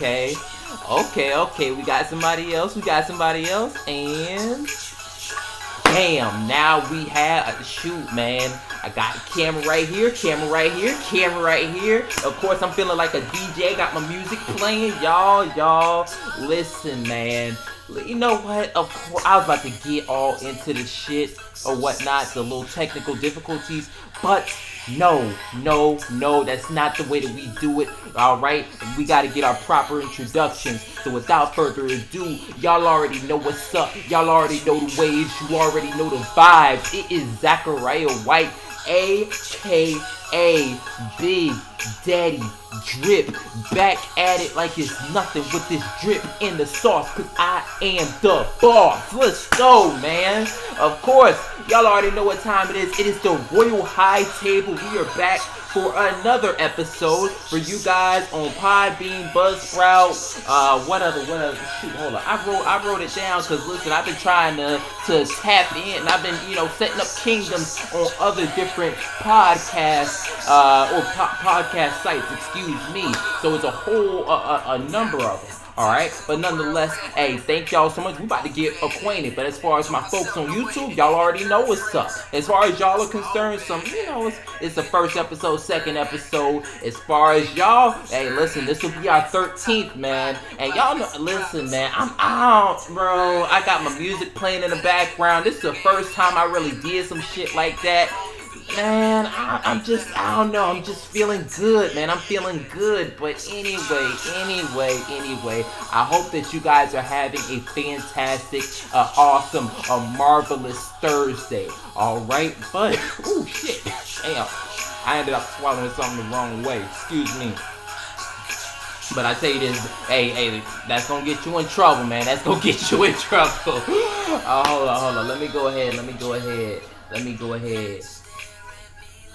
Okay, okay, okay. We got somebody else. We got somebody else, and Damn, now we have a shoot, man. I got camera right here, camera right here, camera right here. Of course, I'm feeling like a DJ. Got my music playing, y'all, y'all. Listen, man. You know what? Of course, I was about to get all into the shit or whatnot, the little technical difficulties, but no, no, no, that's not the way that we do it. All right, we got to get our proper introductions. So without further ado, y'all already know what's up. Y'all already know the waves. You already know the vibes. It is Zachariah White, aka Big Daddy Drip, back at it like it's nothing with this drip in the sauce. Cause I am the boss. Let's go, man. Of course, y'all already know what time it is. It is the Royal High Table. We are back for another episode for you guys on Podbean, Buzzsprout, uh, what other, what other, shoot, hold on, I wrote, I wrote it down because listen, I've been trying to, to tap in, and I've been, you know, setting up kingdoms on other different podcasts, uh, or po- podcast sites, excuse me, so it's a whole, a, a number of them. All right, but nonetheless, hey, thank y'all so much. We about to get acquainted. But as far as my folks on YouTube, y'all already know what's up. As far as y'all are concerned, some you know, it's, it's the first episode, second episode. As far as y'all, hey, listen, this will be our 13th, man. And y'all know, listen, man, I'm out, bro. I got my music playing in the background. This is the first time I really did some shit like that man, I, am just, I don't know, I'm just feeling good, man. I'm feeling good. But anyway, anyway, anyway, I hope that you guys are having a fantastic, uh, awesome, a marvelous Thursday. All right, but, oh shit, damn, I ended up swallowing something the wrong way. Excuse me. But I tell you this, hey, hey, that's gonna get you in trouble, man. That's gonna get you in trouble. oh, hold on, hold on. Let me go ahead. Let me go ahead. Let me go ahead.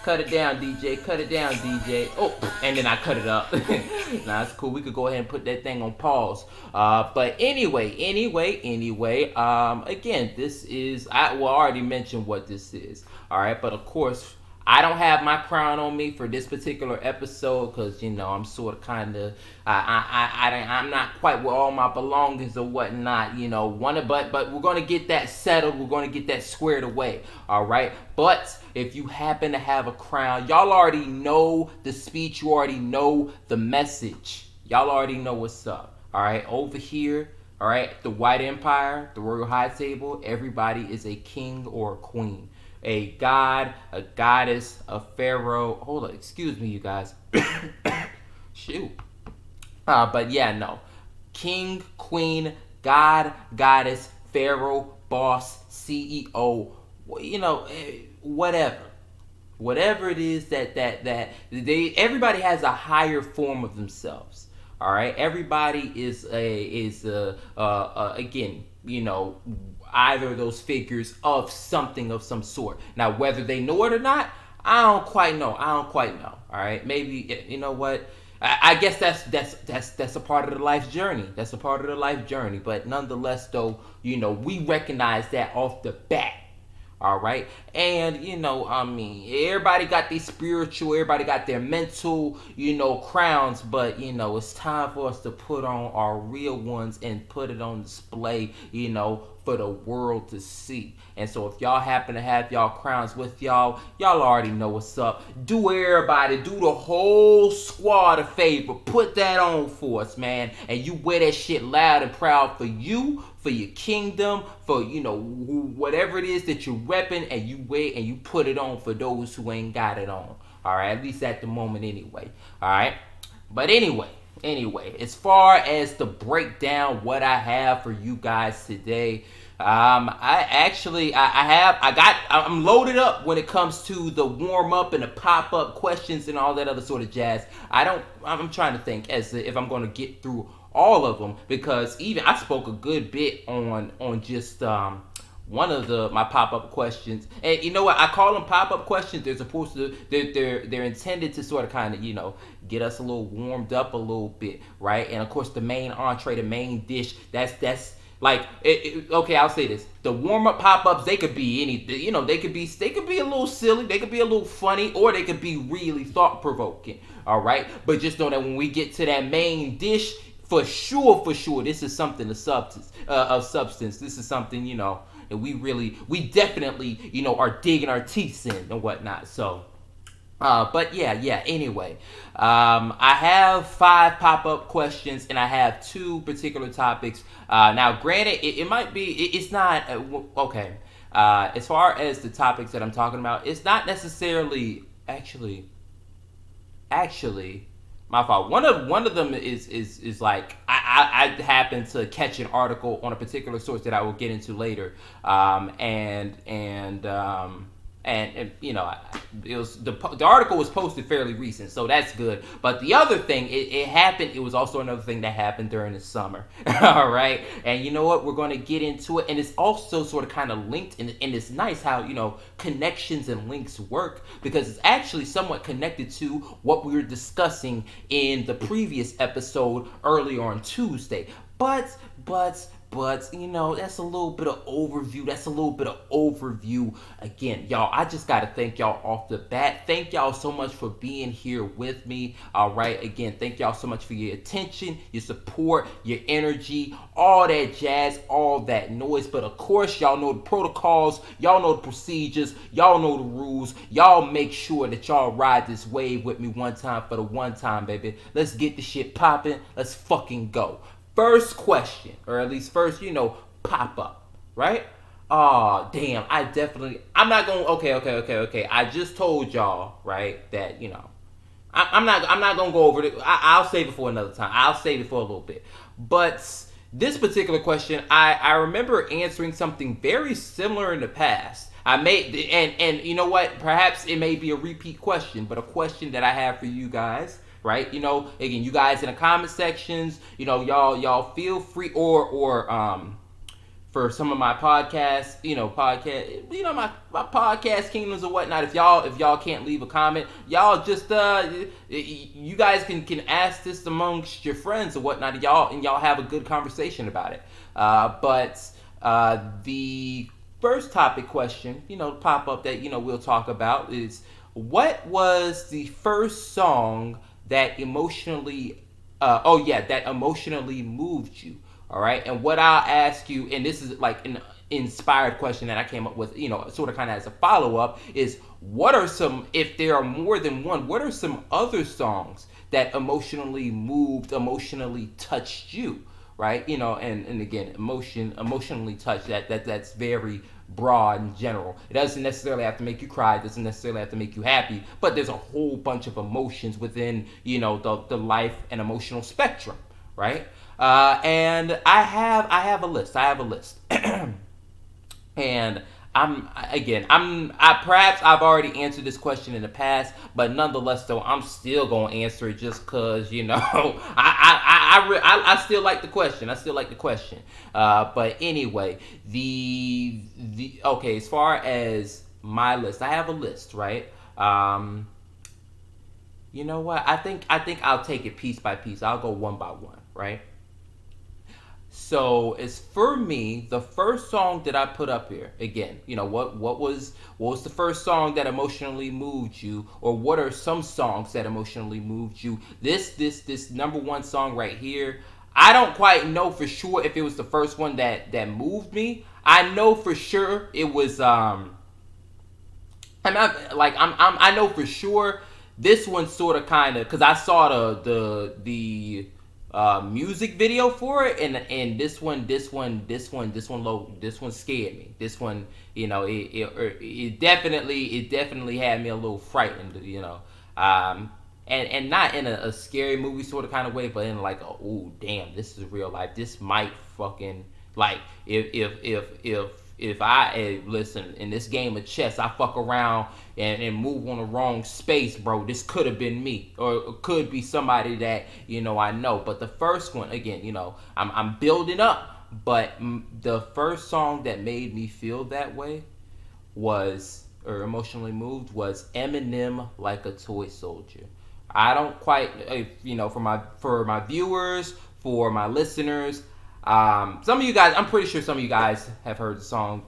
Cut it down, DJ. Cut it down, DJ. Oh, and then I cut it up. nah, it's cool. We could go ahead and put that thing on pause. Uh, but anyway, anyway, anyway. Um, again, this is I well I already mentioned what this is. All right, but of course. I don't have my crown on me for this particular episode because you know I'm sort of kind of I I I I'm not quite with all my belongings or whatnot. You know, one but but we're gonna get that settled. We're gonna get that squared away. All right, but if you happen to have a crown, y'all already know the speech, you already know the message. Y'all already know what's up. All right, over here, all right, the White Empire, the Royal High Table, everybody is a king or a queen. A god, a goddess, a pharaoh. Hold on, excuse me, you guys. Shoot. Uh, but yeah, no. King, queen, god, goddess, pharaoh, boss, CEO, you know, eh, whatever. Whatever it is that that that they everybody has a higher form of themselves all right? Everybody is a is a, uh, uh, again you know either those figures of something of some sort. Now whether they know it or not i don't quite know. I don't quite know all right? Maybe you know what? I, I guess that's that's that's that's a part of the life journey. That's a part of the life journey. But nonetheless, though, you know, we recognize that off the bat all right. And, you know, I mean, everybody got these spiritual, everybody got their mental, you know, crowns, but, you know, it's time for us to put on our real ones and put it on display, you know, for the world to see. And so if y'all happen to have y'all crowns with y'all, y'all already know what's up. Do everybody, do the whole squad a favor. Put that on for us, man. And you wear that shit loud and proud for you, for your kingdom, for you know whatever it is that you're repping, and you wear and you put it on for those who ain't got it on. All right, at least at the moment, anyway. All right, but anyway, anyway, as far as to break down what I have for you guys today, um, I actually I, I, have I got I'm loaded up when it comes to the warm up and the pop up questions and all that other sort of jazz. I don't I'm trying to think as if I'm going to get through all of them because even I spoke a good bit on on just um, one of the my pop up questions, and you know what I call them pop up questions. They're supposed to they're they're they're intended to sort of kind of you know get us a little warmed up a little bit, right? And of course the main entree, the main dish. That's that's like it, it, okay, I'll say this: the warm up pop ups they could be any, you know, they could be they could be a little silly, they could be a little funny, or they could be really thought provoking. All right, but just know that when we get to that main dish, for sure, for sure, this is something of substance. Uh, of substance. This is something you know that we really, we definitely, you know, are digging our teeth in and whatnot. So. Uh, but yeah, yeah. Anyway, um, I have five pop-up questions, and I have two particular topics. Uh, now, granted, it, it might be, it, it's not uh, okay. Uh, as far as the topics that I'm talking about, it's not necessarily actually, actually, my fault. One of one of them is is is like I, I, I happened to catch an article on a particular source that I will get into later, um, and and um, and, and you know it was the, the article was posted fairly recent so that's good. But the other thing it, it happened it was also another thing that happened during the summer all right? And you know what? We're going to get into it and it's also sort of kind of linked and, and it's nice how you know connections and links work because it's actually somewhat connected to what we were discussing in the previous episode earlier on tuesday. But but but you know that's a little bit of overview. That's a little bit of overview. Again y'all i just gotta thank y'all off the bat. Thank y'all so much for being here with me. All right again thank y'all so much for your attention your support your energy all that jazz all that noise. But of course y'all know the protocols. Y'all know the procedures. Y'all know the rules. Y'all make sure that y'all ride this wave with me one time for the one time baby. Let's get the shit popping let's fucking go first question, or at least first, you know, pop up, right? Oh, damn, I definitely, I'm not going, to okay, okay, okay, okay. I just told y'all, right, that, you know, I, am not, I'm not going to go over it. I, I'll save it for another time. I'll save it for a little bit. But this particular question, I, I remember answering something very similar in the past. I made and and you know what? Perhaps it may be a repeat question, but a question that I have for you guys right? You know, again, you guys in the comment sections, you know, y'all y'all feel free or or um for some of my podcasts, you know, podcast, you know, my, my podcast kingdoms or whatnot. If y'all if y'all can't leave a comment, y'all just uh, you guys can can ask this amongst your friends or whatnot, y'all and y'all have a good conversation about it. Uh, but uh, the first topic question, you know, pop up that you know we'll talk about is what was the first song that emotionally, uh, oh yeah, that emotionally moved you. All right. And what I'll ask you, and this is like an inspired question that I came up with, you know, sort of kind of as a follow up, is what are some, if there are more than one, what are some other songs that emotionally moved, emotionally touched you? Right. You know, and, and again, emotion, emotionally touched, that, that that's very broad in general. It doesn't necessarily have to make you cry. It doesn't necessarily have to make you happy. But there's a whole bunch of emotions within, you know, the, the life and emotional spectrum, right? Uh, and I have I have a list. I have a list. and I'm again, I'm I perhaps I've already answered this question in the past, but nonetheless though, I'm still gonna answer it just cause you know I I I, I, I still like the question. I still like the question. Uh, but anyway, the the okay as far as my list, I have a list, right? Um, you know what? I think I think I'll take it piece by piece. I'll go one by one, right? So as for me, the first song that I put up here, again, you know, what what was what was the first song that emotionally moved you, or what are some songs that emotionally moved you? This this this number one song right here. I don't quite know for sure if it was the first one that that moved me. I know for sure it was um I'm not like I'm, I'm I know for sure this one sort of kind of cuz I saw the the the uh, music video for it, and and this one, this one, this one, this one, low, this one scared me. This one, you know, it it, er, it definitely it definitely had me a little frightened, you know, um, and and not in a, a scary movie sort of kind of way, but in like, a, oh damn, this is real life. This might fucking like if if if if if I hey, listen in this game of chess, I fuck around and, and move on the wrong space, bro. This could have been me, or could be somebody that you know I know. But the first one, again, you know, I'm I'm building up. But the first song that made me feel that way was, or emotionally moved, was Eminem "Like a Toy Soldier." I don't quite, you know, for my for my viewers, for my listeners, um, some of you guys, I'm pretty sure some of you guys have heard the song.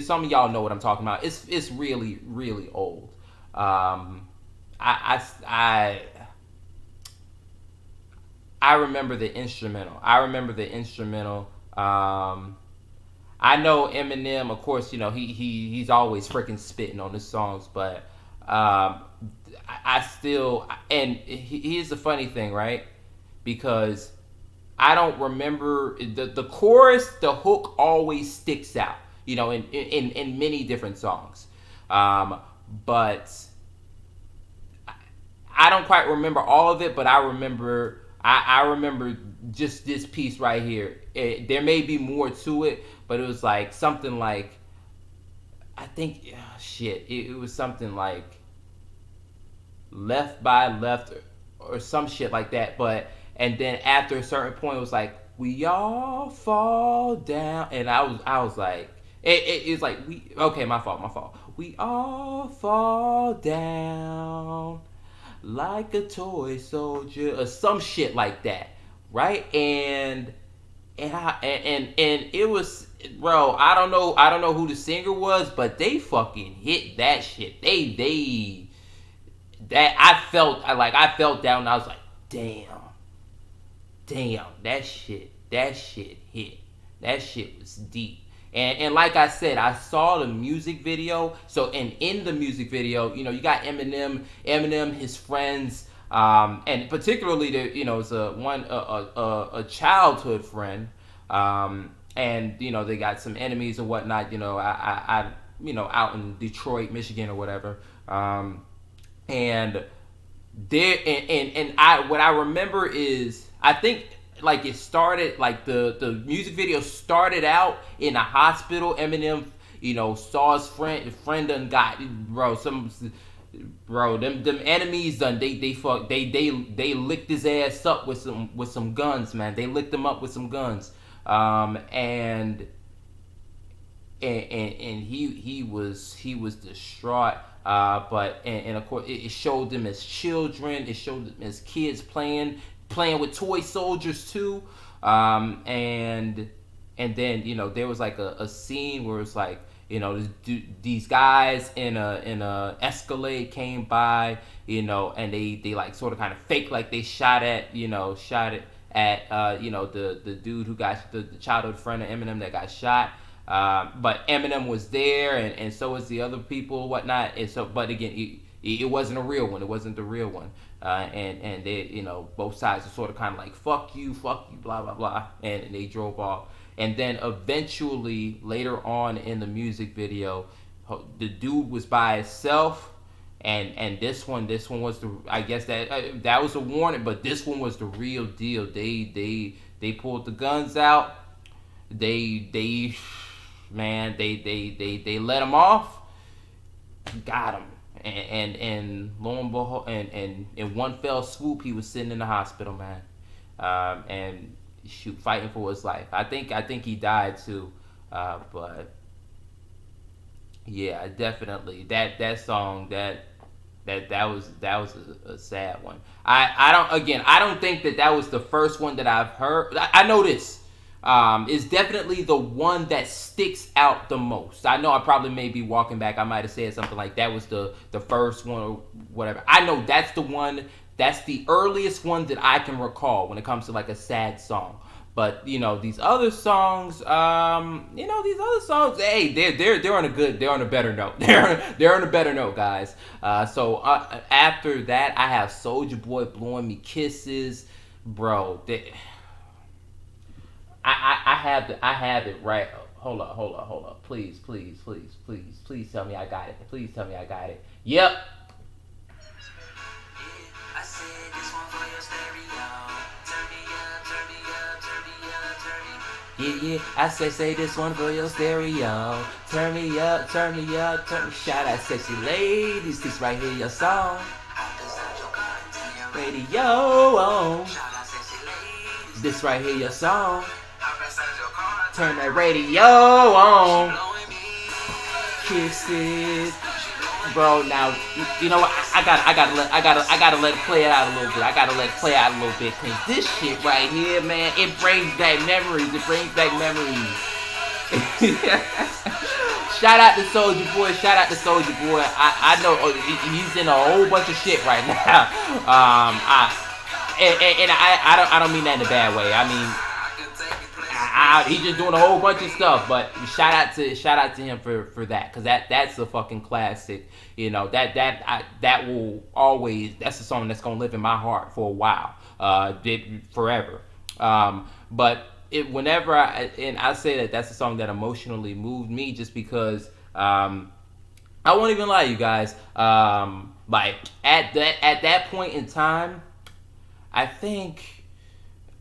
Some of y'all know what I'm talking about. It's it's really really old. Um, I, I, I I remember the instrumental. I remember the instrumental. Um, I know Eminem, of course. You know he he he's always freaking spitting on his songs, but um, I still and here's the funny thing, right? Because I don't remember the the chorus, the hook always sticks out, you know, in in, in many different songs. Um, but I don't quite remember all of it, but I remember I, I remember just this piece right here. It, there may be more to it, but it was like something like I think oh, shit. It, it was something like left by left or, or some shit like that. But and then after a certain point, it was like we all fall down, and I was I was like it, it, it's like we okay my fault my fault we all fall down like a toy soldier or some shit like that right and and I, and, and and it was bro i don't know i don't know who the singer was but they fucking hit that shit they they that I felt I like I felt down I was like, damn. Damn, that shit, that shit hit. That shit was deep. And and like I said, I saw the music video. So and in the music video, you know, you got Eminem, Eminem, his friends, um, and particularly the you know it's a one a, a, a childhood friend, um, and you know they got some enemies and whatnot. You know, I, I, I you know out in Detroit, Michigan or whatever. Um, and there and, and and I what I remember is I think like it started like the the music video started out in a hospital. Eminem, you know, saw his friend friend done got bro some bro them them enemies done they they fuck they they they licked his ass up with some with some guns man they licked him up with some guns um and and and, and he he was he was distraught uh, but and, and, of course it, it, showed them as children. It showed them as kids playing playing with toy soldiers too. Um, and and then you know there was like a, a scene where it's like you know these guys in a in a Escalade came by you know and they they like sort of kind of fake like they shot at you know shot it at uh, you know the the dude who got the, the childhood friend of Eminem that got shot um, but Eminem was there, and, and so was the other people, whatnot. And so, but again, it, it wasn't a real one. It wasn't the real one. Uh, and and they, you know, both sides are sort of kind of like "fuck you, fuck you," blah blah blah, and, and they drove off. And then eventually, later on in the music video, the dude was by himself. And and this one this one was the i guess that uh, that was a warning but this one was the real deal. They they they pulled the guns out. They they man, they they they they let him off, got him, and and, lo and behold, and, and in one fell swoop, he was sitting in the hospital, man, um, and shoot, fighting for his life. I think I think he died too, uh, but yeah, definitely that that song that that that was that was a, a, sad one. I I don't again I don't think that that was the first one that I've heard. I, I know this um, is definitely the one that sticks out the most. I know I probably may be walking back. I might have said something like that was the the first one or whatever. I know that's the one. That's the earliest one that I can recall when it comes to like a sad song. But you know these other songs, um, you know these other songs. Hey, they're they're they're on a good, they're on a better note. They're they're on a better note, guys. Uh, so uh, after that, I have Soulja Boy blowing me kisses, bro. They, I, I, I have the, I have it right. Hold up, hold up, hold up. Please, please, please, please, please tell me I got it. Please tell me I got it. Yep. Yeah, yeah, I say, say this one for your stereo. Turn me up, turn me up, turn me. Shout out sexy ladies, this right here your song. Radio on. This right here your song. Turn that radio on. Kisses. Bro, now you know what? I gotta, I gotta let, I gotta, I gotta let it play it out a little bit. I gotta let it play out a little bit, cause this shit right here, man, it brings back memories. It brings back memories. Shout out to Soulja Boy. Shout out to Soulja Boy. I, I know oh, he's in a whole bunch of shit right now. Um, I and, and, and I, I don't I don't mean that in a bad way. I mean, I, he's just doing a whole bunch of stuff. But shout out to shout out to him for for that because that that's a fucking classic. You know that that I, that will always that's a song that's gonna live in my heart for a while. Uh, did forever. Um, but it whenever I and I say that that's a song that emotionally moved me just because. Um, I won't even lie, you guys. Um, like at that at that point in time, I think,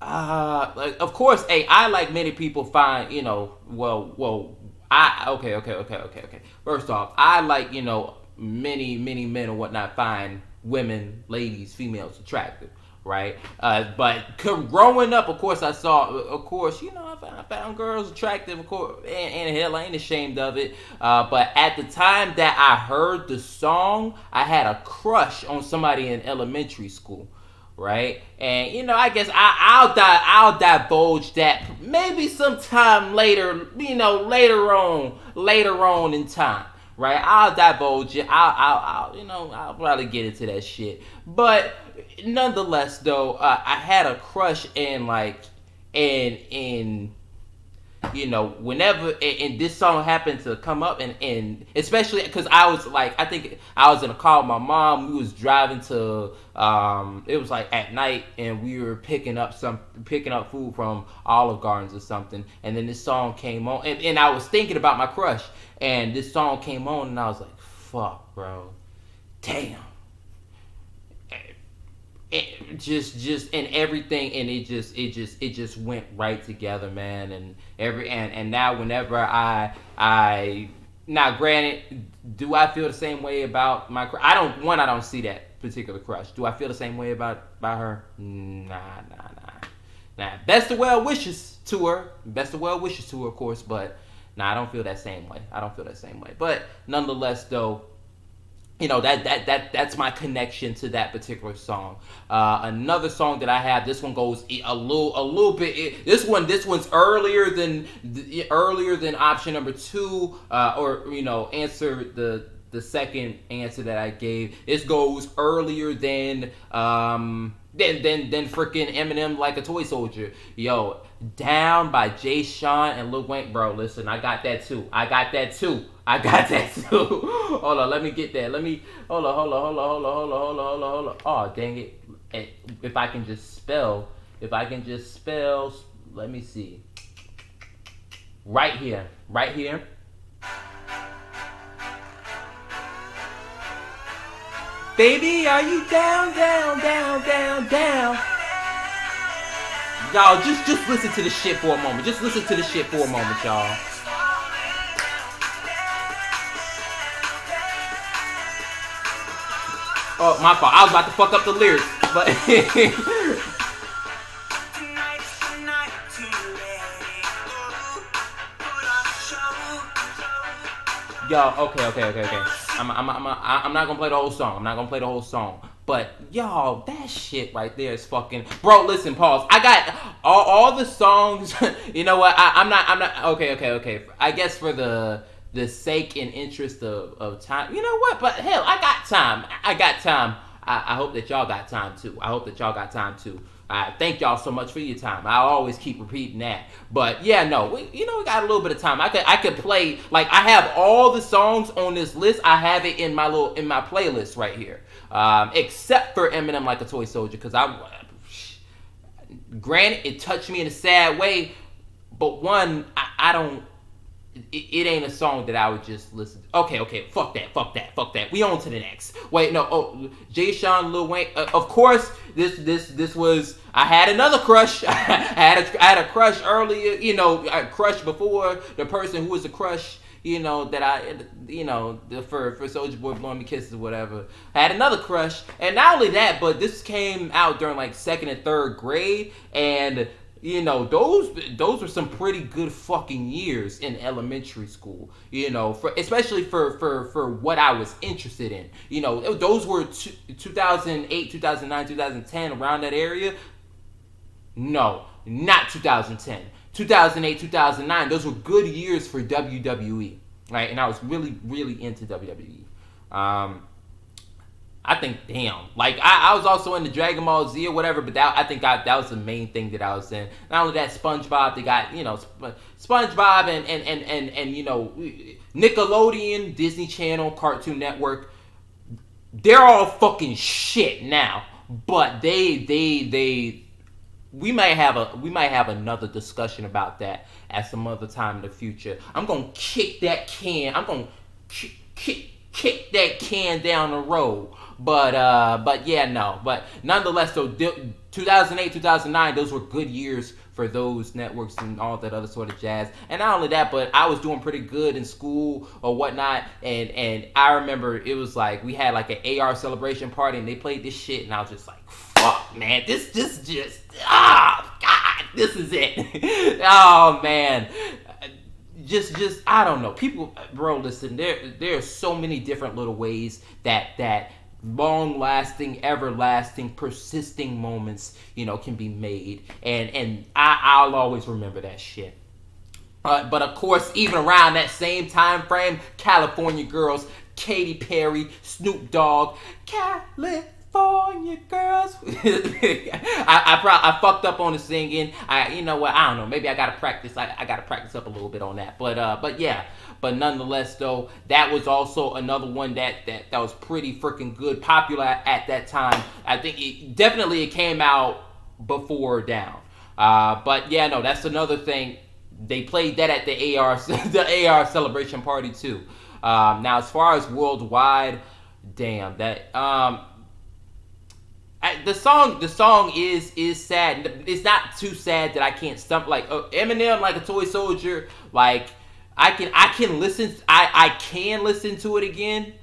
uh, like of course, hey, I like many people find you know, well, well, I okay, okay, okay, okay, okay. First off, I like you know many many men and whatnot find women, ladies, females attractive right? Uh, but growing up, of course, I saw, of course, you know, I found, I found girls attractive, of course, and, and, hell, I ain't ashamed of it. Uh, but at the time that I heard the song, I had a crush on somebody in elementary school. Right, and you know, I guess I, will di- I'll divulge that maybe sometime later, you know, later on, later on in time right? I'll divulge it. I'll, I'll, I'll, you know, I'll probably get into that shit. But nonetheless, though, uh, I had a crush in like, in in you know, whenever and, this song happened to come up, and and especially because I was like, I think I was in a car with my mom. We was driving to, um, it was like at night, and we were picking up some picking up food from Olive Gardens or something, and then this song came on, and, and I was thinking about my crush, and this song came on, and I was like, fuck, bro, damn it just just and everything and it just it just it just went right together man. And every and and now whenever i i now granted do i feel the same way about my i don't one i don't see that particular crush. Do i feel the same way about about her? Nah nah nah. Nah best of well wishes to her. Best of well wishes to her of course but nah i don't feel that same way. I don't feel that same way. But nonetheless though you know that that that that's my connection to that particular song. Uh, another song that I have, this one goes a little a little bit. This one this one's earlier than earlier than option number two, uh, or you know answer the the second answer that I gave. This goes earlier than um than than than freaking Eminem like a toy soldier. Yo, down by Jay Sean and Lil Wayne, bro. Listen, I got that too. I got that too. I got that too. hold on, let me get that. Let me hold on, hold on, hold on, hold on, hold on, hold on, hold on. Oh dang it! If I can just spell, if I can just spell, let me see. Right here, right here. Baby, are you down, down, down, down, down? Y'all, just just listen to the shit for a moment. Just listen to the shit for a moment, y'all. Oh, my fault. I was about to fuck up the lyrics, but. Yo, okay, okay, okay, okay. I'm, I'm, I'm, I'm not gonna play the whole song. I'm not gonna play the whole song. But y'all, that shit right there is fucking. Bro, listen, pause. I got all, all the songs. you know what? I, I'm not. I'm not. Okay, okay, okay. I guess for the the sake and interest of, of time. You know what? But hell, I got time. I got time. I, I hope that y'all got time too. I hope that y'all got time too. I thank y'all so much for your time. I always keep repeating that. But yeah, no, we, you know, we got a little bit of time. I could I could play like I have all the songs on this list. I have it in my little in my playlist right here, um, except for Eminem like a toy soldier because I. Granted, it touched me in a sad way, but one, I, I don't it, it, ain't a song that I would just listen. To. Okay, okay, fuck that, fuck that, fuck that. We on to the next. Wait, no. Oh, Jay Sean, Lil Wayne. Uh, of course, this this this was. I had another crush. I had a, I had a crush earlier. You know, a crush before the person who was a crush. You know that I, you know, for for Soulja Boy blowing me kisses or whatever. I had another crush, and not only that, but this came out during like second and third grade, and you know those those were some pretty good fucking years in elementary school you know for especially for for for what i was interested in. You know those were 2008 2009 2010 around that area? No not 2010 2008 2009 those were good years for wwe right? And i was really really into wwe um I think, damn. Like I, I was also in the Dragon Ball Z or whatever, but that I think I, that was the main thing that I was in. Not only that, SpongeBob. They got you know SpongeBob and and and and, and you know Nickelodeon, Disney Channel, Cartoon Network. They're all fucking shit now, but they they they we might have a we might have another discussion about that at some other time in the future. I'm gonna kick that can. I'm gonna kick kick kick that can down the road. But uh, but yeah, no. But nonetheless, so 2008, 2009, those were good years for those networks and all that other sort of jazz. And not only that, but I was doing pretty good in school or whatnot. And and I remember it was like we had like an AR celebration party and they played this shit, and I was just like, fuck, man, this this just ah, God, this is it. oh man, just just I don't know. People, bro, listen. There there are so many different little ways that that long lasting everlasting persisting moments you know can be made and and I, i'll always remember that shit uh, but of course even around that same time frame california girls Katy Perry, Snoop Dogg, California California girls. I I, pro- I fucked up on the singing. I you know what I don't know. Maybe I gotta practice. I, I gotta practice up a little bit on that. But uh but yeah. But nonetheless though, that was also another one that that that was pretty freaking good, popular at that time. I think it definitely it came out before Down. Uh, but yeah, no, that's another thing. They played that at the AR the AR celebration party too. Um, now, as far as worldwide, damn that um, I, the song the song is is sad. It's not too sad that I can't stump like uh, Eminem like a toy soldier. Like I can I can listen I I can listen to it again.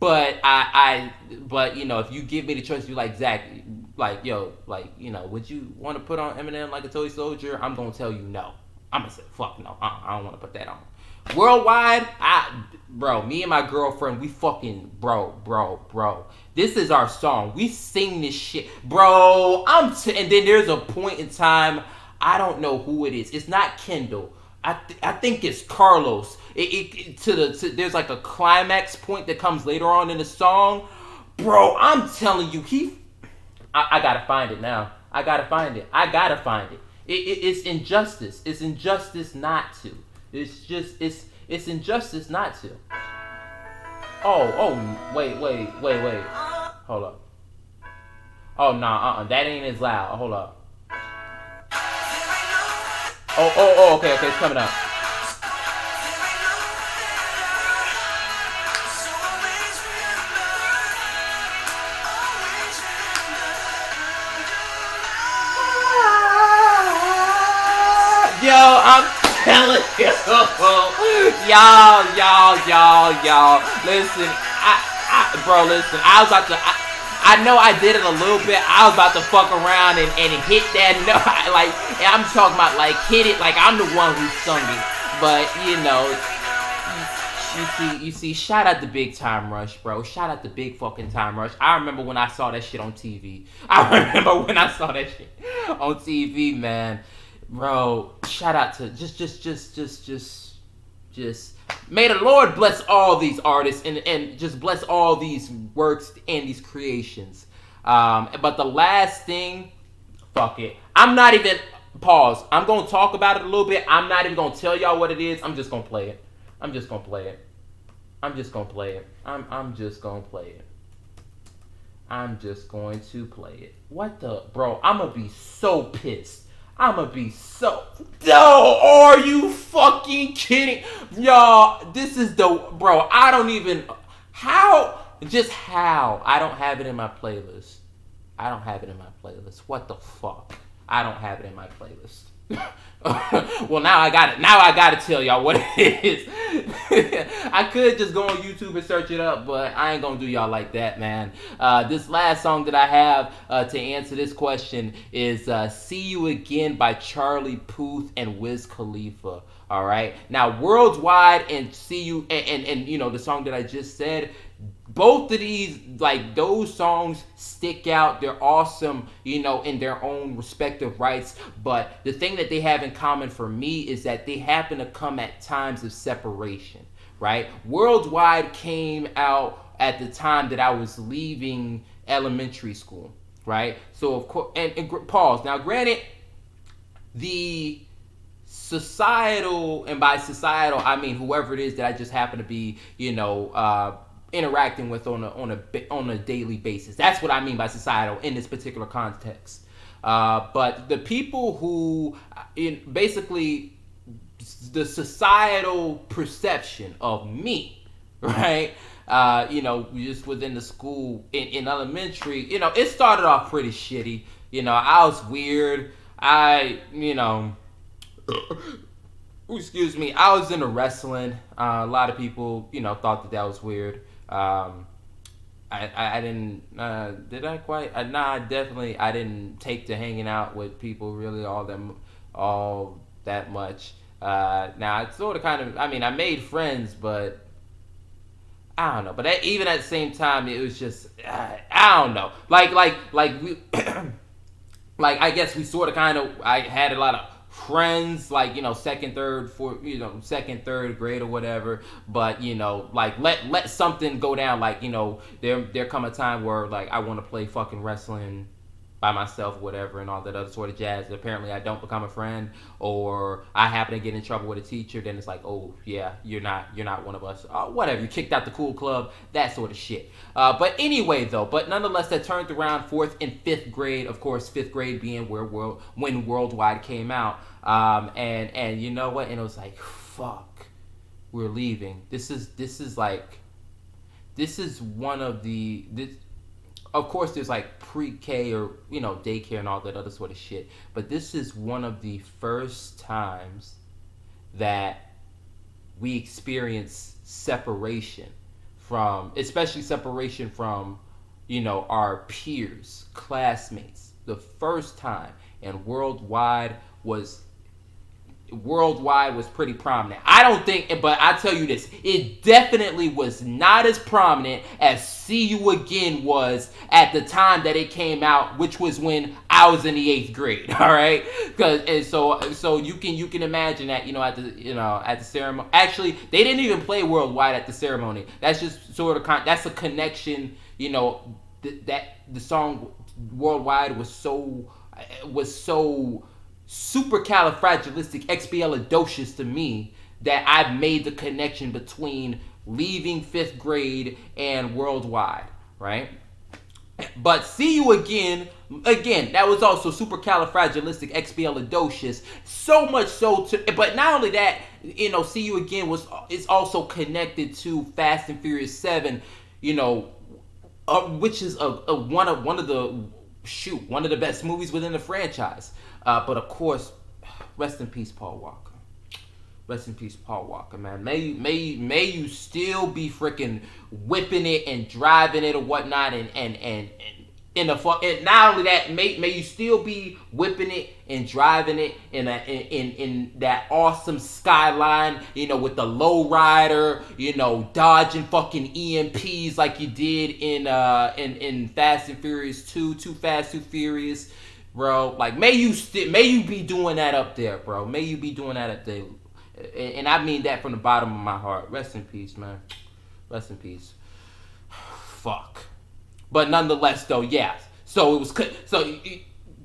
But I I but you know if you give me the choice, you like Zach like yo like you know would you want to put on Eminem like a toy soldier? I'm gonna tell you no. I'm gonna say fuck no. I, I don't want to put that on. Worldwide, I bro, me and my girlfriend, we fucking bro, bro, bro. This is our song. We sing this shit, bro. I'm t- and then there's a point in time. I don't know who it is. It's not Kendall. I, th- I think it's Carlos. It, it, it to the to, there's like a climax point that comes later on in the song, bro. I'm telling you, he. I, I gotta find it now. I gotta find it. I gotta find it. it it's injustice. It's injustice not to. It's just it's it's injustice not to. Oh, oh, wait, wait, wait, wait. Hold up. Oh, nah, uh-uh. That ain't as loud. Hold up. Oh, oh, oh, okay, okay, it's coming up. Yo, I'm telling you. y'all, y'all, y'all, y'all. Listen, I bro, listen, I was about to. I, I know I did it a little bit. I was about to fuck around and, and hit that note. like, I'm talking about like hit it like I'm the one who sung it. But you know, you, you see, you see, shout out the Big Time Rush, bro. Shout out the Big fucking Time Rush. I remember when I saw that shit on TV. I remember when I saw that shit on TV, man. Bro, shout out to just, just, just, just, just, just May the Lord bless all these artists and, and just bless all these works and these creations. Um, but the last thing, fuck it. I'm not even, pause. I'm to talk about it a little bit. I'm not even to tell y'all what it is. I'm just to play it. I'm just to play it. I'm just to play it. I'm, I'm just to play it. I'm just going to play it. What the, bro? I'm to be so pissed I'ma be so. No, are you fucking kidding? Y'all, this is the. Bro, I don't even. How? Just how? I don't have it in my playlist. I don't have it in my playlist. What the fuck? I don't have it in my playlist. well, now I got it. Now I got to tell y'all what it is. I could just go on YouTube and search it up, but I ain't gonna do y'all like that, man. Uh, this last song that I have uh, to answer this question is uh, "See You Again" by Charlie Puth and Wiz Khalifa. All right. Now, worldwide and "See You" and, and, and you know the song that I just said both of these like those songs stick out they're awesome you know in their own respective rights but the thing that they have in common for me is that they happen to come at times of separation right worldwide came out at the time that I was leaving elementary school, right? So of course, and, and pause. Now, granted, the societal, and by societal I mean whoever it is that I just happen to be, you know, uh, interacting with on a on a on a daily basis. That's what I mean by societal in this particular context. Uh, but the people who, in basically, the societal perception of me, right? Uh, you know, just within the school in, in elementary, you know, it started off pretty shitty. You know, I was weird. I, you know, excuse me, I was into wrestling. Uh, a lot of people, you know, thought that that was weird. Um, I, I, I didn't uh, did I quite? Uh, nah definitely I didn't take to hanging out with people really all them all that much. Uh, now it's sort of kind of I mean I made friends but I don't know. But even at the same time it was just uh, I don't know. Like like like we like I guess we sort of kind of I had a lot of friends like you know second third fourth you know second third grade or whatever. But you know like let let something go down. Like you know there there come a time where like i want to play fucking wrestling by myself, whatever, and all that other sort of jazz. Apparently, I don't become a friend, or I happen to get in trouble with a teacher. Then it's like, oh yeah, you're not, you're not one of us. Uh, whatever, you kicked out the cool club, that sort of shit. Uh, but anyway, though, but nonetheless, that turned around fourth and fifth grade. Of course, fifth grade being where world when Worldwide came out, um, and and you know what? And it was like, fuck, we're leaving. This is this is like, this is one of the this of course there's like pre-K or you know daycare and all that other sort of shit. But this is one of the first times that we experience separation from, especially separation from, you know, our peers, classmates. The first time, and worldwide was worldwide was pretty prominent. I don't think, but I tell you this, it definitely was not as prominent as "See You Again" was at the time that it came out, which was when I was in the eighth grade. All right, because and so so you can you can imagine that you know at the you know at the ceremony. Actually, they didn't even play worldwide at the ceremony. That's just sort of con- that's a connection. You know th- that the song worldwide was so was so supercalifragilisticexpialidocious to me that I've made the connection between leaving fifth grade and worldwide, right? But see you again, again, that was also supercalifragilisticexpialidocious. So much so to, but not only that, you know, see you again was is also connected to Fast and Furious Seven, you know, uh, which is a, a one of one of the shoot one of the best movies within the franchise. Uh, but of course, rest in peace, Paul Walker. Rest in peace, Paul Walker, man. May may may you still be freaking whipping it and driving it or whatnot, and and and, and in the fuck. And not only that, may may you still be whipping it and driving it in a, in, in in that awesome skyline, you know, with the low rider, you know, dodging fucking EMPs like you did in uh in in Fast and Furious Two, Too Fast, Too Furious bro. Like, may you st- may you be doing that up there, bro. May you be doing that up there, and, and I mean that from the bottom of my heart. Rest in peace, man. Rest in peace. Fuck. But nonetheless, though, yeah. So it was so.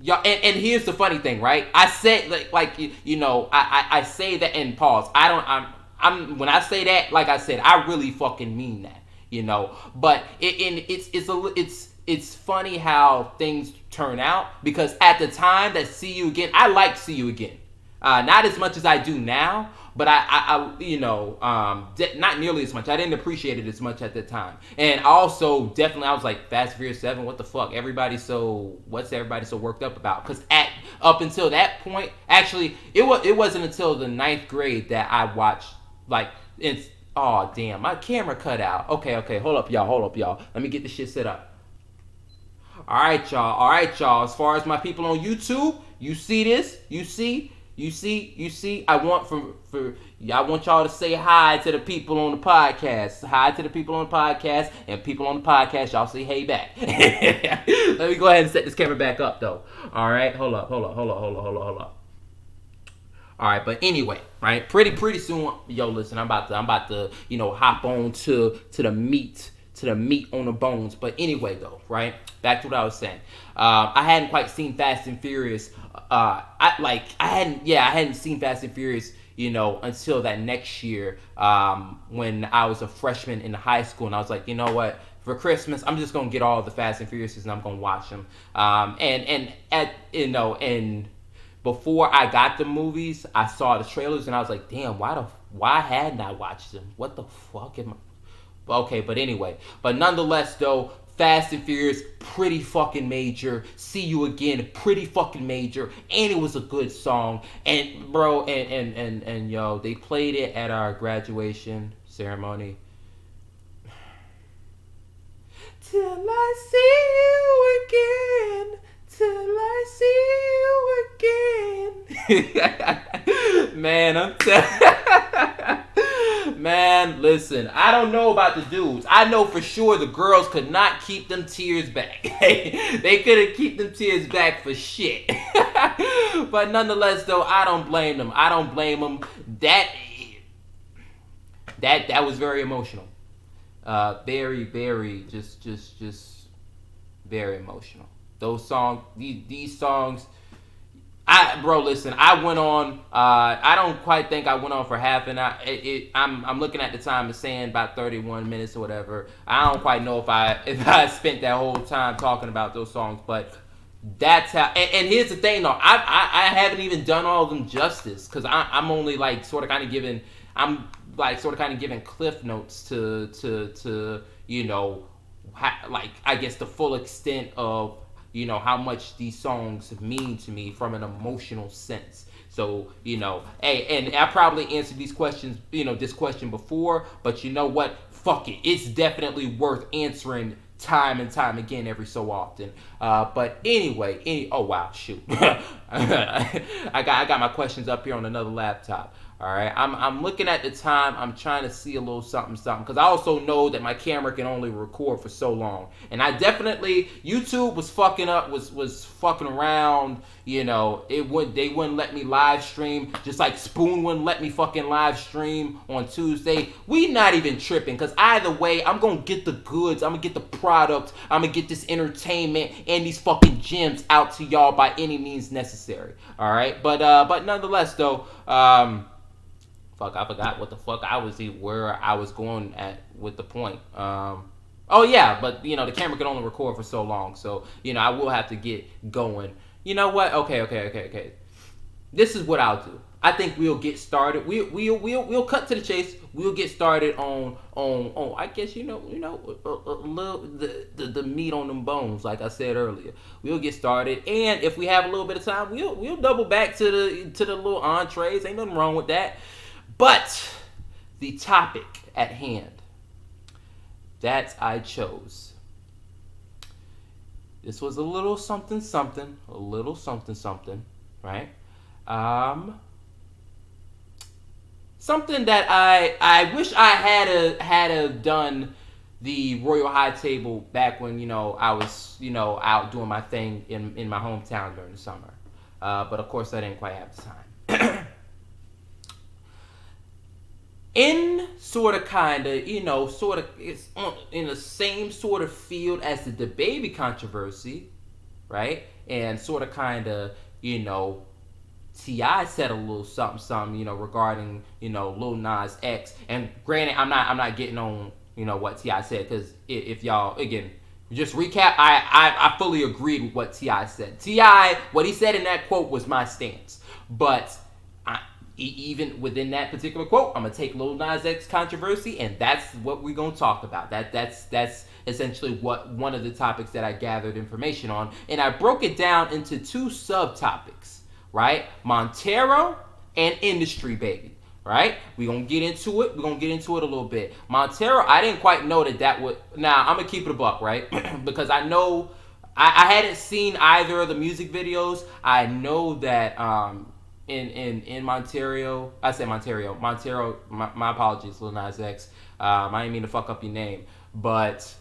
Y'all, and, and here's the funny thing, right? I said like like you, know I, I I say that in pause. I don't I'm I'm when I say that like I said I really fucking mean that you know. But it, and it's it's a it's it's funny how things turn out because at the time that see you again, I like see you again. Uh, not as much as I do now, but I, I, I you know, um, de- not nearly as much. I didn't appreciate it as much at the time, and also definitely I was like Fast Furious Seven. What the fuck? Everybody so what's everybody so worked up about? Because at up until that point, actually, it was it wasn't until the ninth grade that I watched like it's. Oh damn, my camera cut out. Okay, okay, hold up, y'all. Hold up, y'all. Let me get this shit set up. All right, y'all. All right, y'all. As far as my people on YouTube, you see this? You see? You see? You see? I want for for I want y'all to say hi to the people on the podcast. Hi to the people on the podcast, and people on the podcast, y'all say hey back. Let me go ahead and set this camera back up though. All right, hold up, hold up, hold up, hold up, hold up, hold up. All right, but anyway, right? Pretty pretty soon, yo, listen, I'm about to I'm about to you know hop on to to the meat to the meat on the bones. But anyway, though, right? Back to what I was saying. Uh, I hadn't quite seen Fast and Furious. Uh, I like I hadn't yeah I hadn't seen Fast and Furious you know until that next year um, when I was a freshman in high school and I was like you know what for Christmas I'm just gonna get all the Fast and Furious and I'm gonna watch them um, and and at you know and before I got the movies I saw the trailers and I was like damn why the why hadn't I watched them what the fuck am I Okay, but anyway, but nonetheless, though, Fast and Furious, pretty fucking major. See you again, pretty fucking major, and it was a good song. And bro, and and and and yo, they played it at our graduation ceremony. Till I see you again, till I see you again. Man, I'm telling. Man, listen, I don't know about the dudes. I know for sure the girls could not keep them tears back. they couldn't keep them tears back for shit. but nonetheless, though, I don't blame them. I don't blame them. That that that was very emotional. Uh, very, very, just, just, just, very emotional. Those songs, these, these songs I bro, listen. I went on. Uh, I don't quite think I went on for half an hour. It, it, I'm I'm looking at the time and saying about 31 minutes or whatever. I don't quite know if I if I spent that whole time talking about those songs, but that's how. And, and here's the thing, though. I, I I haven't even done all of them justice because I'm only like sort of kind of giving. I'm like sort of kind of giving cliff notes to to to you know, like I guess the full extent of you know how much these songs mean to me from an emotional sense. So you know hey and i probably answered these questions you know this question before but you know what? Fuck it. It's definitely worth answering time and time again every so often. Uh, but anyway any, oh wow shoot. I got i got my questions up here on another laptop all right, I'm, I'm looking at the time. I'm trying to see a little something, something, because I also know that my camera can only record for so long. And I definitely YouTube was fucking up, was was fucking around. You know, it would they wouldn't let me live stream, just like Spoon wouldn't let me fucking live stream on Tuesday. We not even tripping, because either way, I'm gonna get the goods. I'm gonna get the product. I'm gonna get this entertainment and these fucking gems out to y'all by any means necessary. All right, but uh, but nonetheless though, um fuck, I forgot what the fuck I was where I was going at with the point. Um, oh yeah, but you know the camera can only record for so long, so you know I will have to get going. You know what? Okay, okay, okay, okay. This is what I'll do. I think we'll get started. We we we'll, we'll we'll cut to the chase. We'll get started on on on. I guess you know you know a, a, little the, the the meat on them bones, like I said earlier. We'll get started, and if we have a little bit of time, we'll we'll double back to the to the little entrees. Ain't nothing wrong with that. But the topic at hand that I chose. This was a little something something, a little something something, right? Um something that I I wish I had a had a done the Royal High Table back when you know I was you know out doing my thing in in my hometown during the summer, uh, but of course I didn't quite have the time. in sort of kind of you know sort of it's in the same sort of field as DaBaby controversy right and sort of kind of you know T.I. said a little something something you know regarding you know Lil Nas X and granted I'm not I'm not getting on you know what T.I. said because if y'all again just recap I, I I fully agreed with what T.I. said T.I. what he said in that quote was my stance but even within that particular quote, I'm gonna take Lil Nas X controversy, and that's what we're gonna talk about. That that's that's essentially what one of the topics that I gathered information on, and I broke it down into two subtopics, right? Montero and industry baby. Right, we're gonna get into it. We're gonna get into it a little bit. Montero, I didn't quite know that that would. Now I'm gonna keep it a buck, right? because I know I, I, hadn't seen either of the music videos. I know that um, in in in Montero. I say Montero. Montero. My, my apologies, Lil Nas X. Um, I didn't mean to fuck up your name, but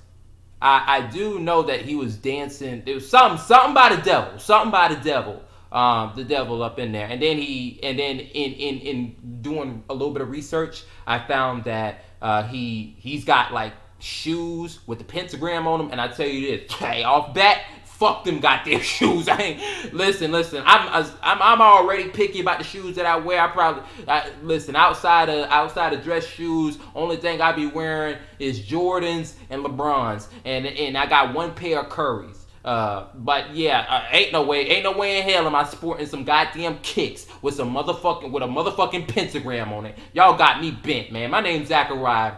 I I do know that he was dancing. It was something something by the devil. Something by the devil. Um, the devil up in there, and then he and then in in in doing a little bit of research, I found that uh, he he's got like shoes with the pentagram on them, and I tell you this, hey, off bat, fuck them goddamn shoes. I ain't listen, listen. I'm I'm I'm already picky about the shoes that I wear. I probably I, listen outside of outside of dress shoes. Only thing I be wearing is Jordans and LeBrons, and and I got one pair of Currys. Uh, but yeah, uh, ain't no way, ain't no way in hell am I sporting some goddamn kicks with some motherfucking with a motherfucking pentagram on it. Y'all got me bent, man. My name's Zachariah.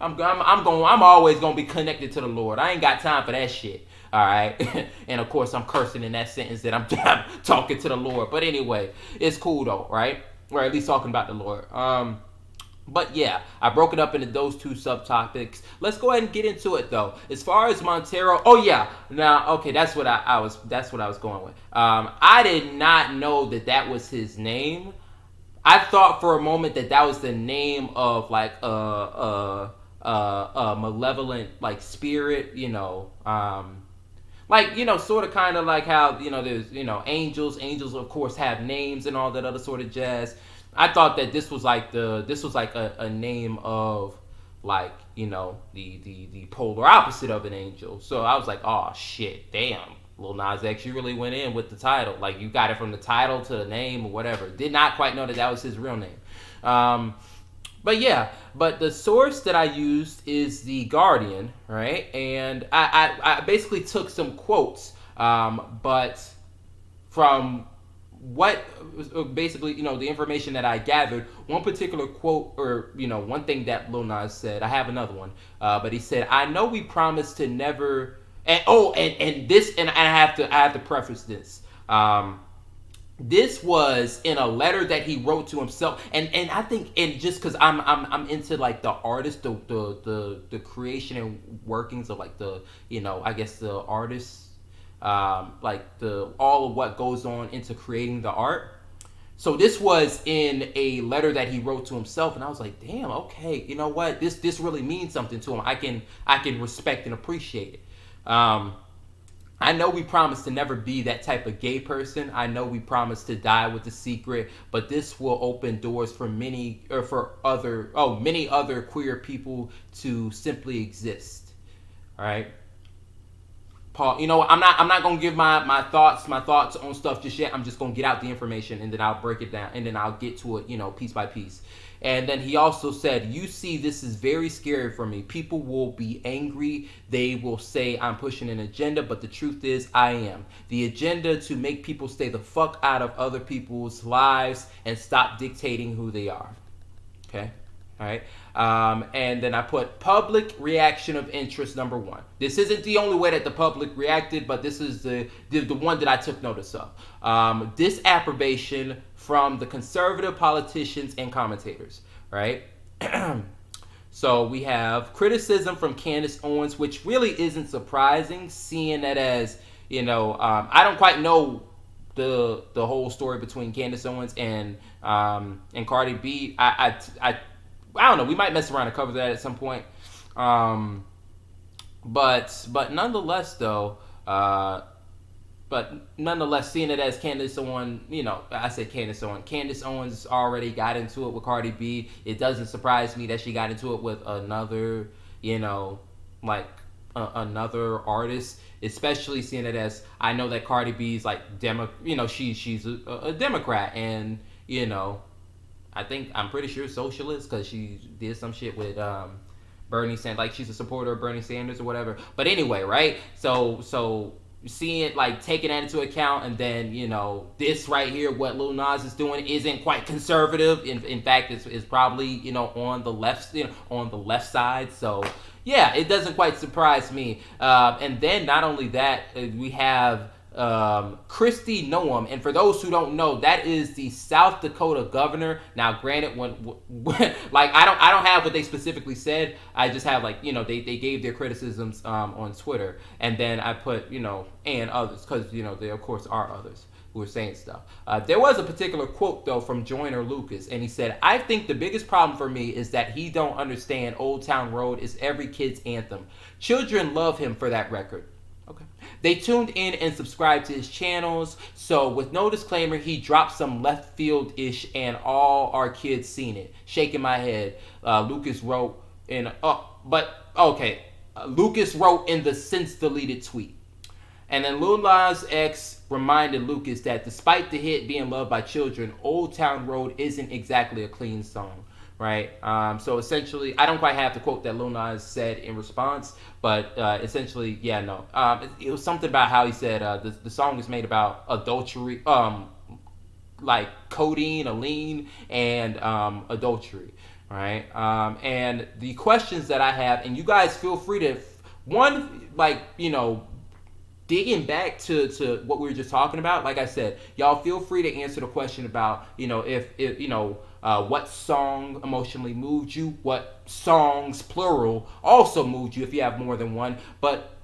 I'm, I'm, I'm going. I'm always gonna be connected to the Lord. I ain't got time for that shit. All right, and of course I'm cursing in that sentence that I'm, I'm talking to the Lord. But anyway, it's cool though, right? Or at least talking about the Lord. Um, but yeah, I broke it up into those two subtopics. Let's go ahead and get into it though. As far as Montero, oh yeah, now okay, that's what I, I was. That's what I was going with. Um, I did not know that that was his name. I thought for a moment that that was the name of like a a, a, a malevolent like spirit, you know. Um, like you know sort of kind of like how you know there's you know angels angels of course have names and all that other sort of jazz i thought that this was like the this was like a, a name of like you know the the the polar opposite of an angel so i was like oh shit damn Lil Nas X, you really went in with the title. Like you got it from the title to the name or whatever. Did not quite know that that was his real name. Um, but yeah, but the source that I used is the Guardian, right? And I, I, I basically took some quotes, um, but from what basically you know the information that I gathered, one particular quote or you know one thing that Lil Nas said. I have another one, uh, but he said, "I know we promised to never." And oh, and and this, and I have to I have to preface this. Um, this was in a letter that he wrote to himself. And and i think and just because i'm i'm i'm into like the artist the, the the the creation and workings of like the you know i guess the artist um like the all of what goes on into creating the art. So this was in a letter that he wrote to himself and i was like damn okay you know what? This this really means something to him. I can i can respect and appreciate it. Um I know we promised to never be that type of gay person. I know we promised to die with the secret, but this will open doors for many or for other oh, many other queer people to simply exist. All right? Paul, you know, I'm not I'm not going to give my my thoughts, my thoughts on stuff just yet. I'm just going to get out the information and then I'll break it down and then I'll get to it, you know, piece by piece. And then he also said, You see, this is very scary for me. People will be angry. They will say I'm pushing an agenda, but the truth is, I am. The agenda to make people stay the fuck out of other people's lives and stop dictating who they are. Okay? All right. Um, and then I put public reaction of interest number one. This isn't the only way that the public reacted, but this is the the, the one that I took notice of. Um, disapprobation from the conservative politicians and commentators, right? so we have criticism from Candace Owens, which really isn't surprising, seeing that as you know, um, I don't quite know the the whole story between Candace Owens and um, and Cardi B. I, I I I don't know. We might mess around and cover that at some point. Um, but but nonetheless, though, uh, but nonetheless, seeing it as Candace Owens, you know, I said Candace Owens. Candace Owens already got into it with Cardi B. It doesn't surprise me that she got into it with another, you know, like uh, another artist. Especially seeing it as I know that Cardi B's like demo, you know, she she's a, a Democrat, and you know, I think I'm pretty sure socialist because she did some shit with um, Bernie Sanders, like she's a supporter of Bernie Sanders or whatever. But anyway, right? So so seeing it like taking that into account and then you know this right here what Lil Nas is doing isn't quite conservative. In, in fact it's, it's probably you know on the left you know, on the left side. So yeah it doesn't quite surprise me. Uh, and then not only that uh, we have um, Kristi Noem, and for those who don't know, that is the South Dakota governor. Now, granted, when, when, like I don't I don't have what they specifically said. I just have like you know they, they gave their criticisms um, on Twitter, and then I put you know and others because you know there of course are others who are saying stuff. Uh, there was a particular quote though from Joyner Lucas, and he said, "I think the biggest problem for me is that he don't understand Old Town Road is every kid's anthem. Children love him for that record." Okay. They tuned in and subscribed to his channels. So with no disclaimer, he dropped some left field ish, and all our kids seen it. Shaking my head, uh, Lucas wrote in oh, but okay, uh, Lucas wrote in the since deleted tweet. And then Lil Nas X reminded Lucas that despite the hit being loved by children, Old Town Road isn't exactly a clean song, right? Um, so essentially, I don't quite have the quote that Lil Nas said in response, but uh, essentially, yeah, no. Um, it, it, was something about how he said uh, the, the song is made about adultery, um, like codeine, a lean, and um, adultery, right? Um, and the questions that I have, and you guys feel free to, one, like, you know, digging back to, to what we were just talking about, like I said, y'all feel free to answer the question about, you know, if, if you know, uh, what song emotionally moved you, what songs, plural, also moved you if you have more than one. But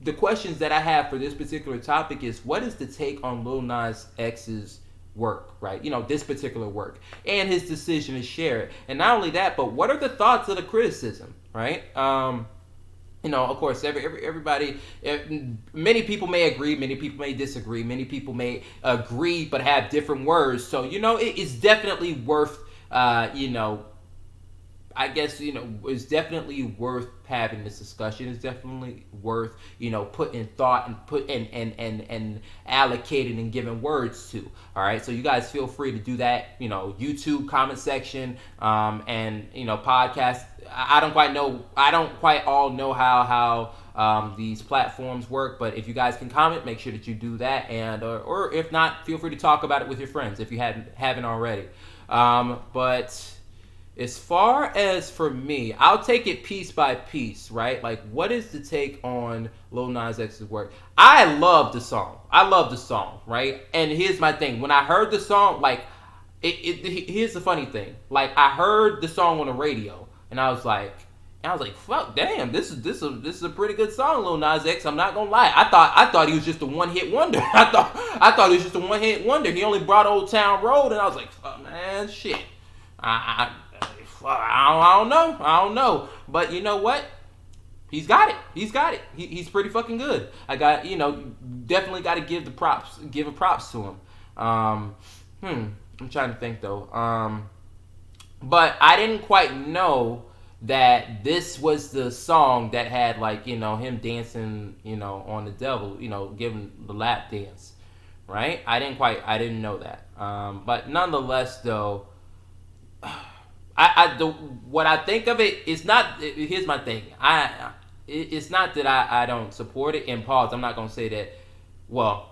the questions that I have for this particular topic is what is the take on Lil Nas X's work, right? You know, this particular work and his decision to share it. And not only that, but what are the thoughts of the criticism, right? Um, you know, of course, every, every everybody, many people may agree, many people may disagree, many people may agree but have different words. So you know, it is definitely worth, uh, you know, I guess you know it's definitely worth having this discussion. It's definitely worth you know putting thought and put and and and and allocating and giving words to. All right, so you guys feel free to do that. You know, YouTube comment section um, and you know podcast. I don't quite know. I don't quite all know how how um, these platforms work. But if you guys can comment, make sure that you do that. And or, or if not, feel free to talk about it with your friends if you hadn't haven't already. Um, but as far as for me, I'll take it piece by piece, right? Like, what is the take on Lil Nas X's work? I love the song. I love the song, right? And here's my thing: when I heard the song, like, it, it here's the funny thing: like, I heard the song on the radio, and I was like, I was like, "Fuck, damn! This is this is this is a pretty good song, Lil Nas X." I'm not gonna lie. I thought I thought he was just a one hit wonder. I thought I thought he was just a one hit wonder. He only brought Old Town Road, and I was like, "Fuck, man, shit." I, I I don't, I don't know. I don't know. But you know what? He's got it. He's got it. He, he's pretty fucking good. I got you know definitely got to give the props, give a props to him. Um, hmm. I'm trying to think though. Um, but I didn't quite know that this was the song that had like you know him dancing you know on the devil you know giving the lap dance right i didn't quite i didn't know that um, but nonetheless though I, I the what I think of it is not. Here's my thing. I it's not that I, I don't support it. In pause, I'm not gonna say that. Well,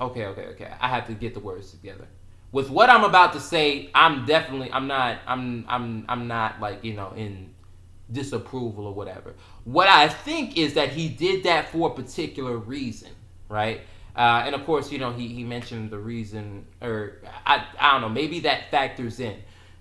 okay, okay, okay. I have to get the words together. With what I'm about to say, I'm definitely I'm not I'm I'm I'm not like you know in disapproval or whatever. What I think is that he did that for a particular reason, right? Uh, and of course, you know, he, he mentioned the reason, or I, I don't know, maybe that factors in.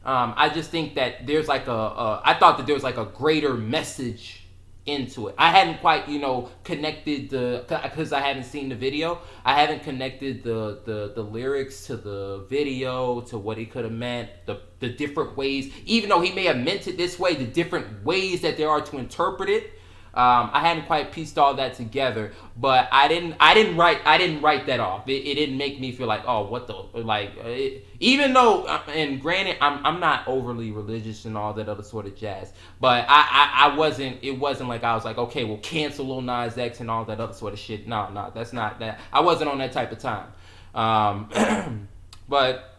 Um, I just think that there's like a, a. I thought that there was like a greater message into it. I hadn't quite, you know, connected the because I haven't seen the video. I haven't connected the the the lyrics to the video to what he could have meant, the the different ways. Even though he may have meant it this way, the different ways that there are to interpret it. Um, I hadn't quite pieced all that together, but I didn't. I didn't write. I didn't write that off. It, it didn't make me feel like, oh, what the like. It, even though, uh, and granted, I'm I'm not overly religious and all that other sort of jazz, but I, I I wasn't. It wasn't like I was like, okay, well, cancel Lil Nas X and all that other sort of shit. No, no, that's not that. I wasn't on that type of time. Um, but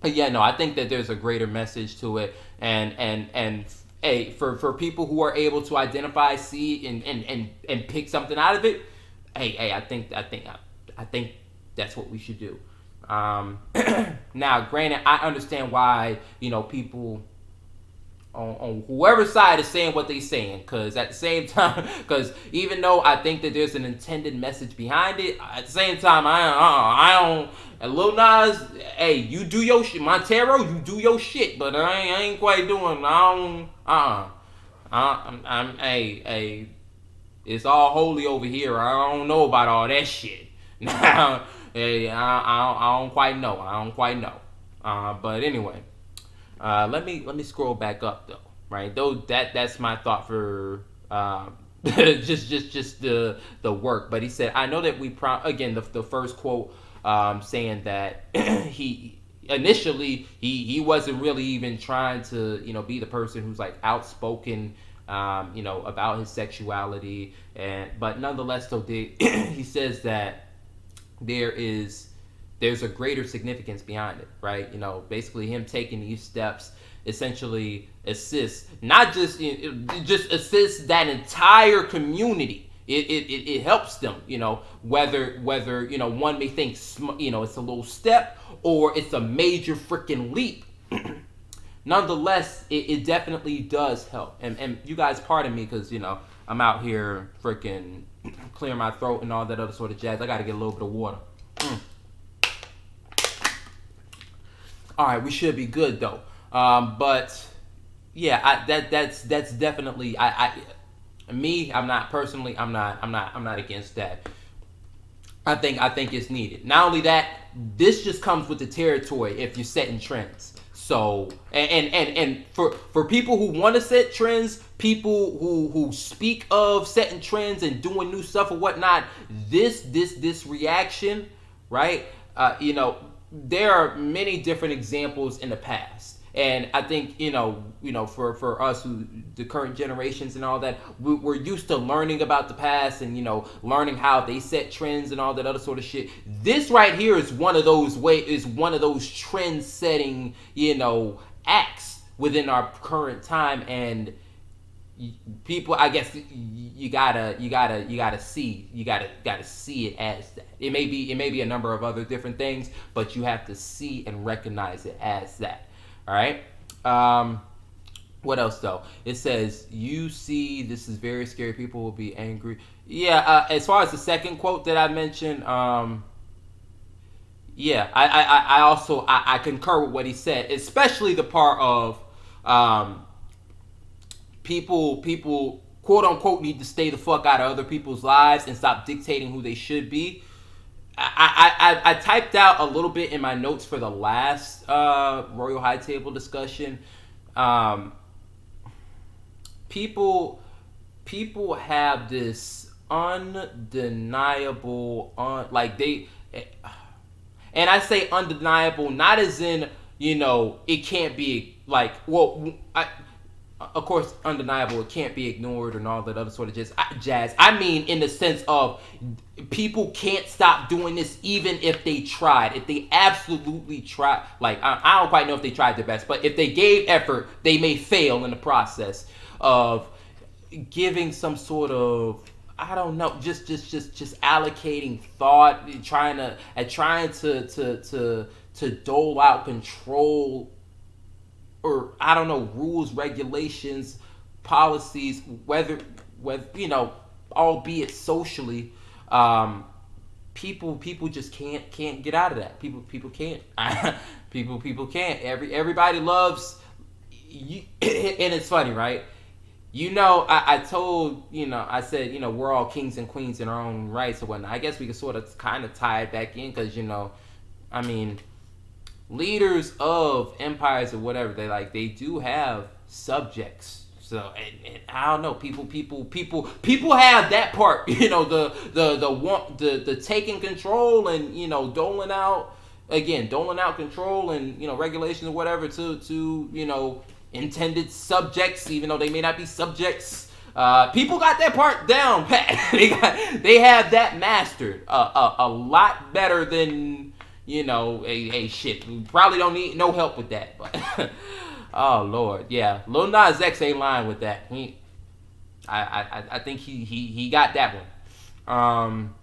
but yeah, no, I think that there's a greater message to it, and and and hey, for, for people who are able to identify, see, and, and, and, and pick something out of it, hey, hey, I think I think I, think that's what we should do. Um, now, granted, I understand why you know people on, on whoever side is saying what they're saying, because at the same time, because even though I think that there's an intended message behind it, at the same time, I uh, I don't. And Lil Nas, hey, you do your shit. Montero, you do your shit, but I ain't, I ain't quite doing. I don't. Uh, uh I'm, I'm, hey, hey, it's all holy over here. I don't know about all that shit. Now, hey, I, I, I don't quite know. I don't quite know. Uh, but anyway, uh, let me let me scroll back up though. Right, though that that's my thought for. Uh, just just just the the work but he said i know that we pro again the, the first quote um, saying that he initially he he wasn't really even trying to you know be the person who's like outspoken um, you know about his sexuality and but nonetheless though he says that there is there's a greater significance behind it right? You know basically him taking these steps essentially assists not just just assists that entire community. It, it, it, helps them you know whether whether you know one may think you know it's a little step or it's a major freaking leap. Nonetheless it, it definitely does help. And and you guys pardon me because you know i'm out here freaking clearing my throat and all that other sort of jazz. I gotta get a little bit of water. Mm. All right we should be good though um, but yeah I, that that's that's definitely I, I me, I'm not personally, I'm not, I'm not, I'm not against that. I think, I think it's needed. Not only that, this just comes with the territory if you're setting trends. So, and and and, for for people who want to set trends, people who who speak of setting trends and doing new stuff or whatnot, this this this reaction, right? Uh, you know, there are many different examples in the past and I think you know, you know, for for us who the current generations and all that, we, are used to learning about the past and you know, learning how they set trends and all that other sort of shit. This right here is one of those way is one of those trend setting you know acts within our current time and people i guess you gotta you gotta you gotta see you gotta gotta see it as that it may be it may be a number of other different things but you have to see and recognize it as that all right. Um, what else though? It says you see this is very scary. People will be angry. Yeah. Uh, as far as the second quote that I mentioned, um, yeah, I, I, I also I, I concur with what he said, especially the part of um, people people quote unquote need to stay the fuck out of other people's lives and stop dictating who they should be. I, I, I, typed out a little bit in my notes for the last uh, Royal High Table discussion. Um, people people have this undeniable un, like they and I say undeniable not as in you know it can't be like well I of course, undeniable. It can't be ignored and all that other sort of jazz. Jazz. I mean, in the sense of people can't stop doing this even if they tried. If they absolutely try, like I, I don't quite know if they tried their best, but if they gave effort, they may fail in the process of giving some sort of I don't know, just just just just allocating thought, trying to and trying to to to to dole out control or I don't know rules, regulations, policies, whether whether you know, albeit socially, um, people people just can't can't get out of that. People people can't. people people can't. Every everybody loves you, and it's funny, right? You know, I, I told you know I said you know we're all kings and queens in our own rights or whatnot. I guess we could sort of kind of tie it back in because you know, I mean leaders of empires or whatever they like they do have subjects. So and, and, i don't know people people people people have that part you know the the the want the the taking control and you know doling out again doling out control and you know regulations or whatever to to you know intended subjects even though they may not be subjects. Uh, people got that part down pat. They got they have that mastered uh, a, a lot better than you know, hey, hey, shit, we probably don't need no help with that. But oh lord, yeah, Lil Nas X ain't lying with that. He, I, I, I think he, he, he got that one. Um,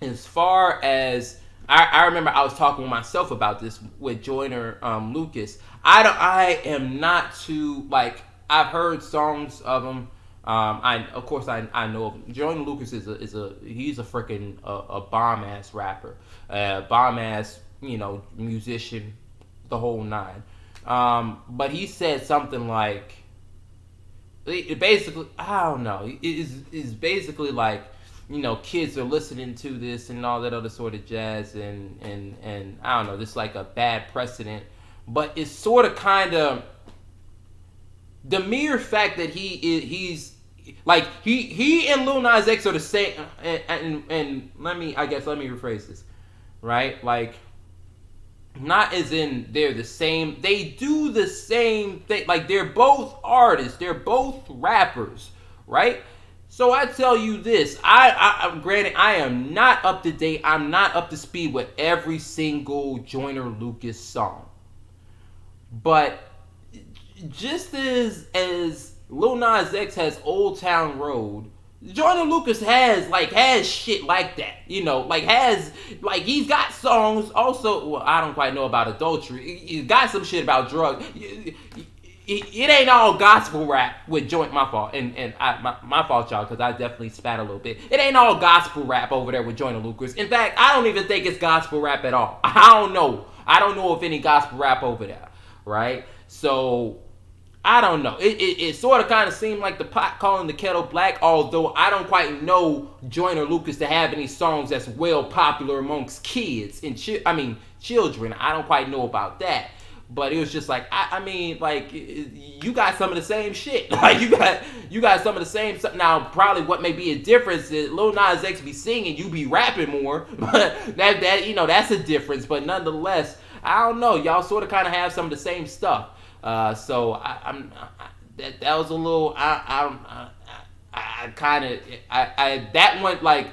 as far as I, I remember, I was talking with myself about this with Joyner um, Lucas. I don't, I am not too like I've heard songs of him. Um, I of course I, I know of Joyner Lucas is a is a he's a freaking a, a bomb ass rapper uh, bomb ass, you know, musician, the whole nine. Um, but he said something like, it basically, I don't know, is is basically like, you know, kids are listening to this and all that other sort of jazz, and and and I don't know, this like a bad precedent, but it's sort of kind of the mere fact that he is he's like he he and Lil Nas X are the same, and, and, and let me I guess let me rephrase this right? Like not as in they're the same. They do the same thing. Like they're both artists. They're both rappers, right? So I tell you this, I, I am granted I am not up to date. I'm not up to speed with every single Joyner Lucas song. But just as as Lil Nas X has Old Town Road, Joyner Lucas has like has shit like that, you know, like has like he's got songs. Also, well, I don't quite know about adultery. He got some shit about drugs. It, ain't all gospel rap with joint my fault and and I, my, my fault y'all because I definitely spat a little bit. It ain't all gospel rap over there with Joyner Lucas. In fact, I don't even think it's gospel rap at all. I don't know. I don't know if any gospel rap over there, right? So I don't know. It, it, it sort of kind of seemed like the pot calling the kettle black, although I don't quite know Joyner Lucas to have any songs that's well popular amongst kids and chi- I mean children. I don't quite know about that. But it was just like I, I mean, like you got some of the same shit. Like you got you got some of the same stuff. Now probably what may be a difference is Lil Nas X be singing, you be rapping more. But that that you know that's a difference. But nonetheless, I don't know. Y'all sort of kind of have some of the same stuff. Uh, so I, am that that was a little I I I, I kind of I, I that went like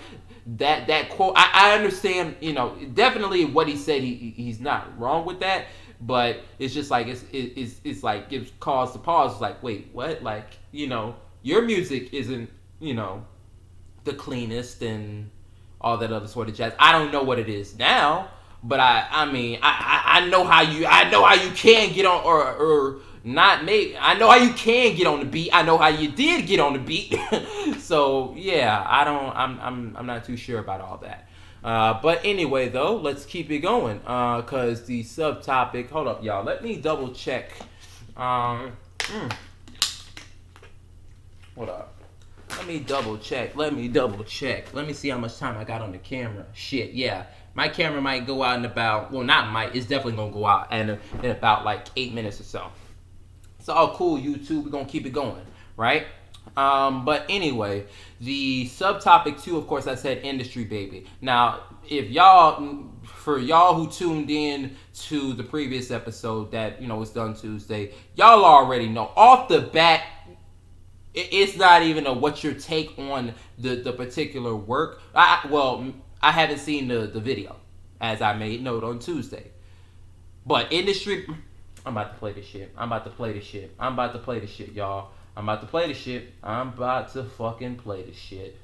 that that quote I, I understand you know definitely what he said he he's not wrong with that but it's just like it's it's it's like gives cause to pause. It's like wait what? Like you know your music isn't you know the cleanest and all that other sort of jazz. I don't know what it is now but I, I mean, I, I, I know how you, I know how you can get on, or, or not make. I know how you can get on the beat. I know how you did get on the beat. so yeah, I don't, I'm, I'm, I'm not too sure about all that. Uh, but anyway, though, let's keep it going. Uh, cause the subtopic. Hold up, y'all. Let me double check. Um, mm, hold up. Let me double check. Let me double check. Let me see how much time I got on the camera. Shit, yeah my camera might go out in about well not might it's definitely gonna go out and in about like eight minutes or so. It's all cool youtube we're gonna keep it going right? Um, but anyway the subtopic two of course i said industry baby. Now if y'all for y'all who tuned in to the previous episode that you know was done tuesday y'all already know off the bat it's not even a what's your take on the the particular work. I, well I haven't seen the, the video, as I made note on Tuesday. But industry, I'm about to play this shit. I'm about to play this shit. I'm about to play this shit, y'all. I'm about to play this shit. I'm about to fucking play this shit.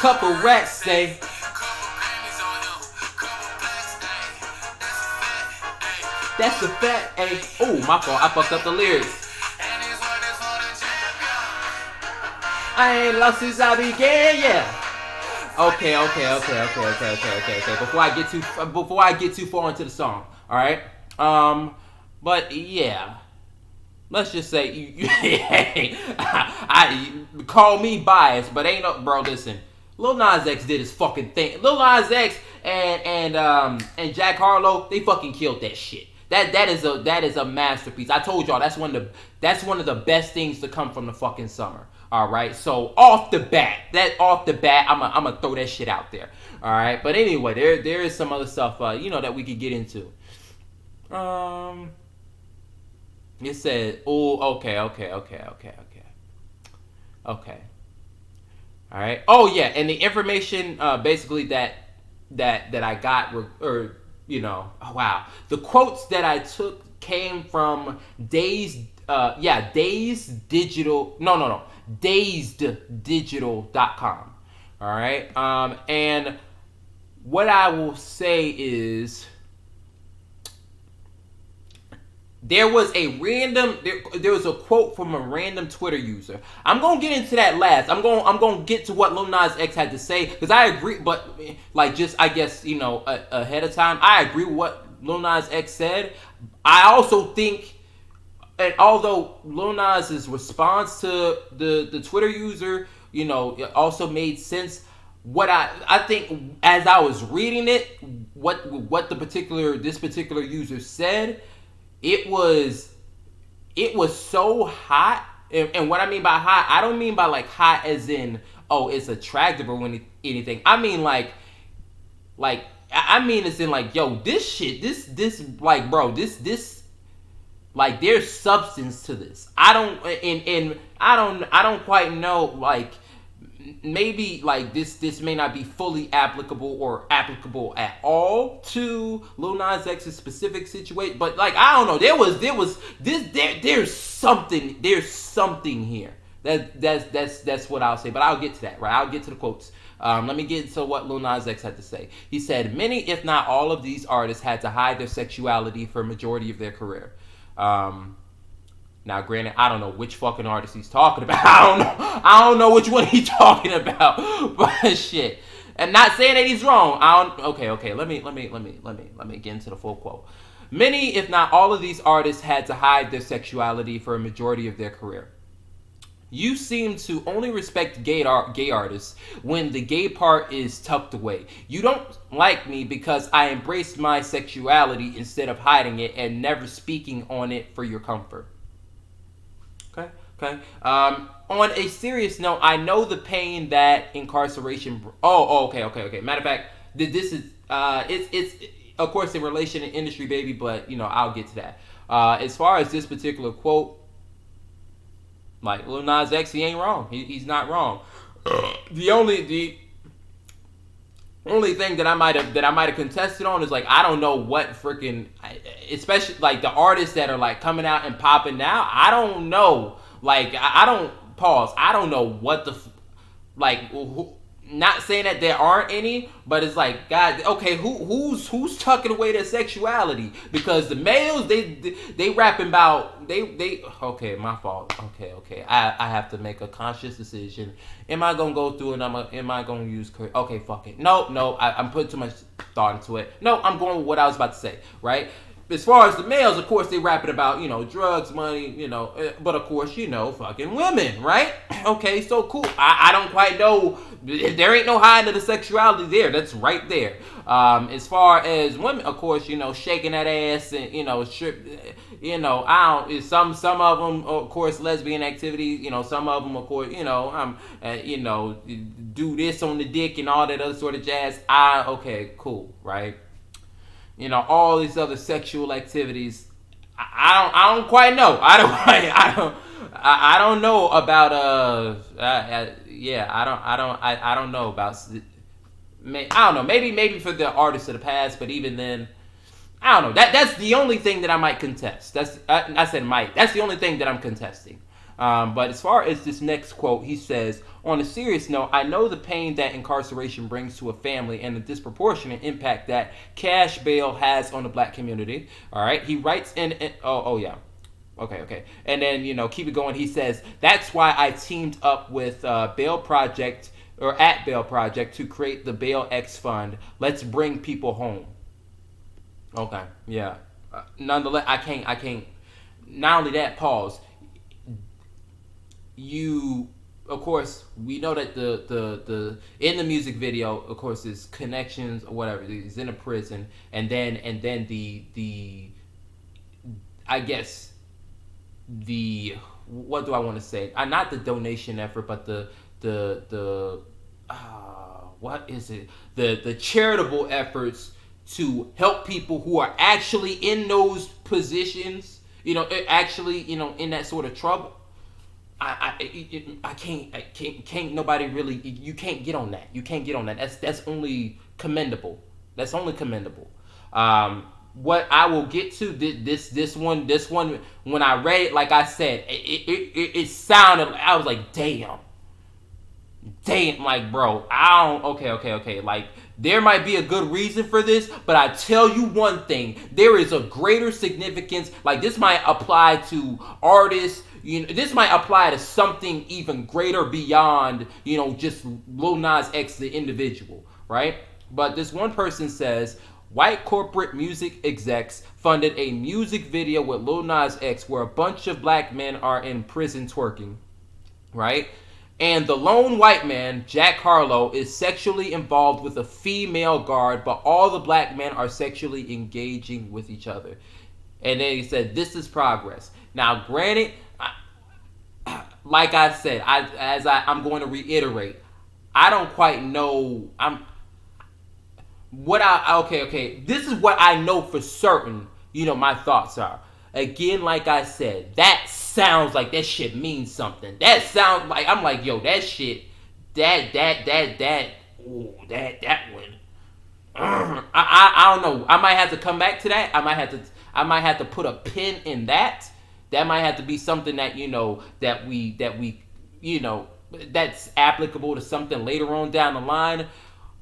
Couple racks say. That's the fact. Hey, oh, my fault. I fucked up the lyrics. I ain't lost since I began, yeah. Okay, okay, okay, okay, okay, okay, okay, okay. Before I get too before I get too far into the song, all right. Um, but yeah, let's just say you, you I, I call me biased, but ain't no bro. Listen, Lil Nas X did his fucking thing. Lil Nas X and and um and Jack Harlow, they fucking killed that shit. That that is a that is a masterpiece. I told y'all that's one of the that's one of the best things to come from the fucking summer. All right. So off the bat, that off the bat, I'm gonna I'm gonna throw that shit out there. All right. But anyway, there there is some other stuff uh, you know that we could get into. Um. It said, "Oh, okay, okay, okay, okay, okay, okay." All right. Oh yeah, and the information uh, basically that that that I got were, or you know, oh, wow. The quotes that I took came from Dazed, uh, yeah, Dazed Digital, no, no, no, DazedDigital.com. All right. Um, and what I will say is there was a random there, there was a quote from a random Twitter user. I'm gonna get into that last. I'm gonna I'm gonna get to what Lil Nas X had to say because I agree, but like just I guess you know a, ahead of time, I agree with what Lil Nas X said. I also think, and although Lil Nas's response to the the Twitter user, you know, also made sense. What I I think as I was reading it, what what the particular this particular user said it was it was so hot And, and what I mean by hot, I don't mean by like hot as in oh it's attractive or when anything. I mean like like I mean it's in like yo this shit this this like bro this this like there's substance to this. I don't and and I don't I don't quite know like maybe like this this may not be fully applicable or applicable at all to Lil Nas X's specific situation, but like I don't know, there was there was this there there's something there's something here. That that's that's that's what I'll say, but I'll get to that right. I'll get to the quotes. Um, let me get to what Lil Nas X had to say. He said, "Many, if not all, of these artists had to hide their sexuality for a majority of their career." Um, now, granted, I don't know which fucking artist he's talking about. I don't know. I don't know which one he's talking about. But shit. And not saying that he's wrong. I don't. Okay, okay. Let me, let me, let me, let me, let me get into the full quote. Many, if not all, of these artists had to hide their sexuality for a majority of their career. You seem to only respect gay art, gay artists when the gay part is tucked away. You don't like me because I embraced my sexuality instead of hiding it and never speaking on it for your comfort. Okay. Um, on a serious note, I know the pain that incarceration. Oh, oh, okay, okay, okay. Matter of fact, this is uh, it's it's of course in relation to industry, baby, but you know I'll get to that. Uh, as far as this particular quote, like Lil Nas X, he ain't wrong. He, he's not wrong. the only the only thing that I might have that I might have contested on is like I don't know what freaking especially like the artists that are like coming out and popping now. I don't know. Like I, I don't pause. I don't know what the like who, not saying that there aren't any, but it's like God, okay, who who's who's tucking away their sexuality? Because the males they they, they rapping about they they okay, my fault. Okay, okay, I I have to make a conscious decision. Am I gonna go through and I'm a, am I gonna use okay, fuck it. No, no, I, I'm putting too much thought into it. No, I'm going with what I was about to say. Right as far as the males, of course, they rap it about, you know, drugs, money, you know, eh, but of course, you know, fucking women, right? Okay, so cool. I, I don't quite know. There ain't no hiding of the sexuality there. That's right there. Um, as far as women, of course, you know, shaking that ass and, you know, strip, you know, I don't, some, some of them, of course, lesbian activities. you know, some of them, of course, you know, um, uh, you know, do this on the dick and all that other sort of jazz. I, okay, cool, right? You know, all these other sexual activities. I, I don't, I don't quite know. I don't, I, don't, I, I don't know about. Uh, uh, uh, yeah, I don't, I don't, I, I don't know about. May, I don't know. Maybe, maybe for the artists of the past, but even then, I don't know. That that's the only thing that I might contest. That's I, I said might. That's the only thing that I'm contesting. Um, but as far as this next quote, he says, on a serious note, I know the pain that incarceration brings to a family and the disproportionate impact that cash bail has on the black community. All right. He writes in, in oh, oh, yeah. Okay, okay. And then, you know, keep it going. He says, that's why I teamed up with uh, Bail Project or at Bail Project to create the Bail X Fund. Let's bring people home. Okay, yeah. Uh, nonetheless, I can't, I can't. Not only that, pause you of course we know that the the the in the music video of course is connections or whatever he's in a prison and then and then the the i guess the what do i want to say? Uh, not the donation effort but the the the uh, what is it? The the charitable efforts to help people who are actually in those positions you know actually you know in that sort of trouble I, I, I can't, I can't, can't nobody really, you can't get on that. You can't get on that. That's, that's only commendable. That's only commendable. Um, what I will get to this, this one, this one, when I read it, like I said, it, it, it, it sounded, I was like, damn, damn, like, bro, I don't, okay, okay, okay, like, there might be a good reason for this, but I tell you one thing, there is a greater significance, like, this might apply to artists, you know, this might apply to something even greater beyond, you know, just Lil Nas X, the individual, right? But this one person says, white corporate music execs funded a music video with Lil Nas X where a bunch of black men are in prison twerking, right? And the lone white man, Jack Harlow, is sexually involved with a female guard, but all the black men are sexually engaging with each other. And then he said, This is progress. Now, granted, like I said, I as I, I'm going to reiterate, I don't quite know. I'm what I okay okay. This is what I know for certain. You know my thoughts are. Again, like I said, that sounds like that shit means something. That sounds like I'm like yo, that shit, that that that that, ooh, that that one. I, I I don't know. I might have to come back to that. I might have to I might have to put a pin in that. That might have to be something that you know that we that we you know that's applicable to something later on down the line.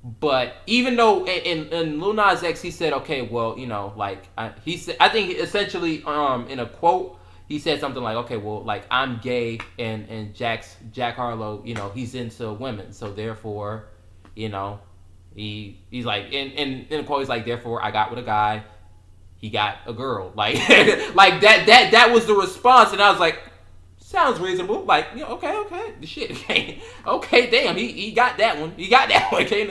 But even though in, in Lil Nas X he said, okay, well, you know, like I, he said, I think essentially um in a quote he said something like, okay, well, like I'm gay and and Jack's Jack Harlow, you know, he's into women, so therefore, you know, he he's like in in in a quote he's like, therefore I got with a guy, he got a girl, like like that that that was the response, and I was like, sounds reasonable. Like, you know, okay, okay, the shit. Okay, okay, damn, he, he got that one. He got that one. Okay,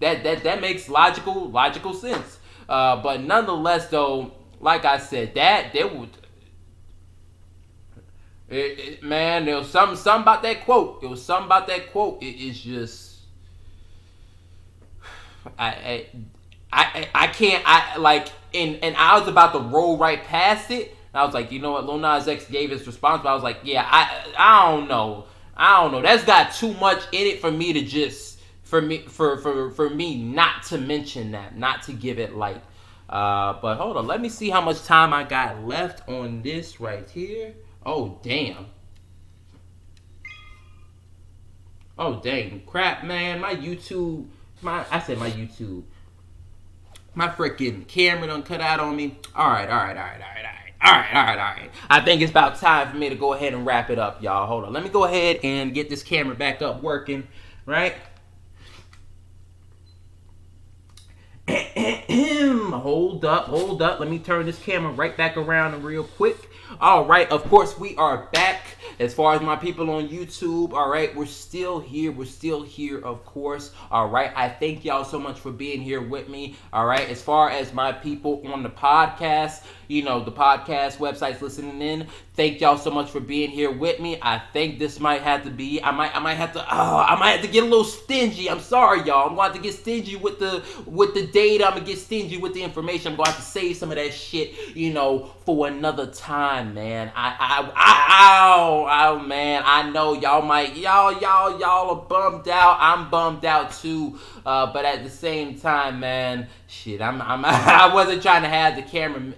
that that that makes logical logical sense. Uh, but nonetheless, though, like I said, that there would. It, it, man, there was something, something about that quote. It was something about that quote. It is just, I, I, I, I can't. I like, and and I was about to roll right past it, I was like, you know what, Lil Nas X gave his response, but I was like, yeah, I I don't know. I don't know. That's got too much in it for me to just for me for for for me not to mention that, not to give it light. Uh, but hold on, let me see how much time I got left on this right here. Oh damn. Oh dang, crap, man! My YouTube, my I said my YouTube, my freaking camera done cut out on me. All right, all right, all right, all right, all right. All right, all right, all right. I think it's about time for me to go ahead and wrap it up, y'all. Hold on. Let me go ahead and get this camera back up working, right? hold up, hold up. Let me turn this camera right back around real quick. All right, of course, we are back. As far as my people on YouTube, all right, we're still here. We're still here, of course. All right, I thank y'all so much for being here with me. All right, as far as my people on the podcast, you know, the podcast websites listening in, thank y'all so much for being here with me. I think this might have to be, I might, I might have to, oh, I might have to get a little stingy. I'm sorry, y'all. I'm going to get stingy with the, with the data. I'm gonna get stingy with the information. I'm going to to save some of that shit, you know, for another time, man. I, I, I, ow, oh man, I know y'all might y'all y'all y'all are bummed out. I'm bummed out too. Uh, but at the same time, man, shit, I'm I'm I wasn't trying to have the camera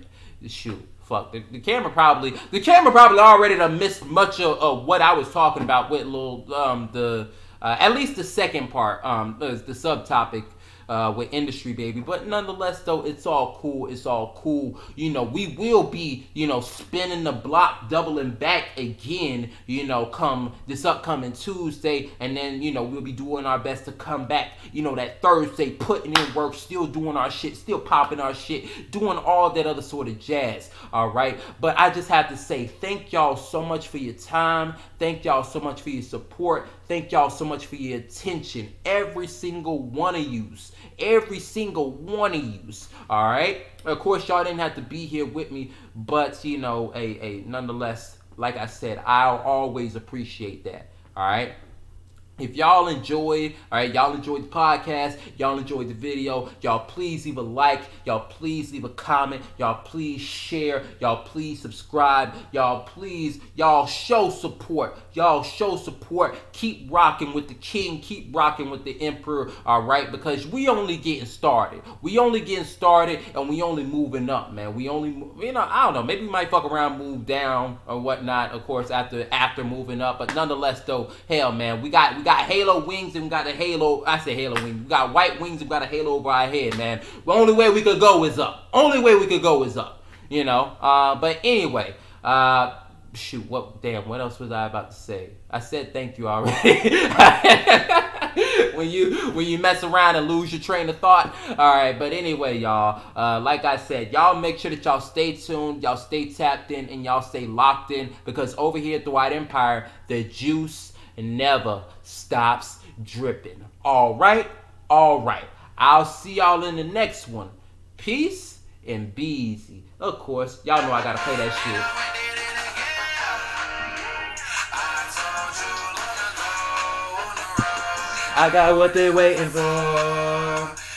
shoot. Fuck the, the camera probably the camera probably already missed much of, of what I was talking about with little um the uh, at least the second part um the, the subtopic uh, with industry baby. But nonetheless though it's all cool. It's all cool. You know we will be you know spinning the block doubling back again you know come this upcoming tuesday. And then you know we'll be doing our best to come back you know that thursday putting in work still doing our shit still popping our shit doing all that other sort of jazz. All right? But i just have to say thank y'all so much for your time. Thank y'all so much for your support thank y'all so much for your attention every single one of yous every single one of yous. All right. Of course, y'all didn't have to be here with me, but you know, a a nonetheless, like I said, I'll always appreciate that. All right. If y'all enjoyed, all right, y'all enjoyed the podcast, y'all enjoyed the video, y'all please leave a like, y'all please leave a comment, y'all please share, y'all please subscribe, y'all please, y'all show support, y'all show support. Keep rocking with the king, keep rocking with the emperor, all right, because we only getting started. We only getting started and we only moving up, man. We only, you know, I don't know, maybe we might fuck around, move down or whatnot, of course, after after moving up, but nonetheless, though, hell, man, we got we got halo wings and we got a halo. I say halo wings. We got white wings and we got a halo over our head, man. The only way we could go is up. Only way we could go is up. You know. Uh, but anyway. Uh, shoot. What? Damn. What else was I about to say? I said thank you already. when you when you mess around and lose your train of thought. All right, but anyway, y'all. Uh, like I said, y'all make sure that y'all stay tuned, y'all stay tapped in, and y'all stay locked in because over here at the White Empire, the juice never stops dripping. All right, all right. I'll see y'all in the next one. Peace and be easy. Of course, y'all know I gotta play that shit. I got what they waiting for.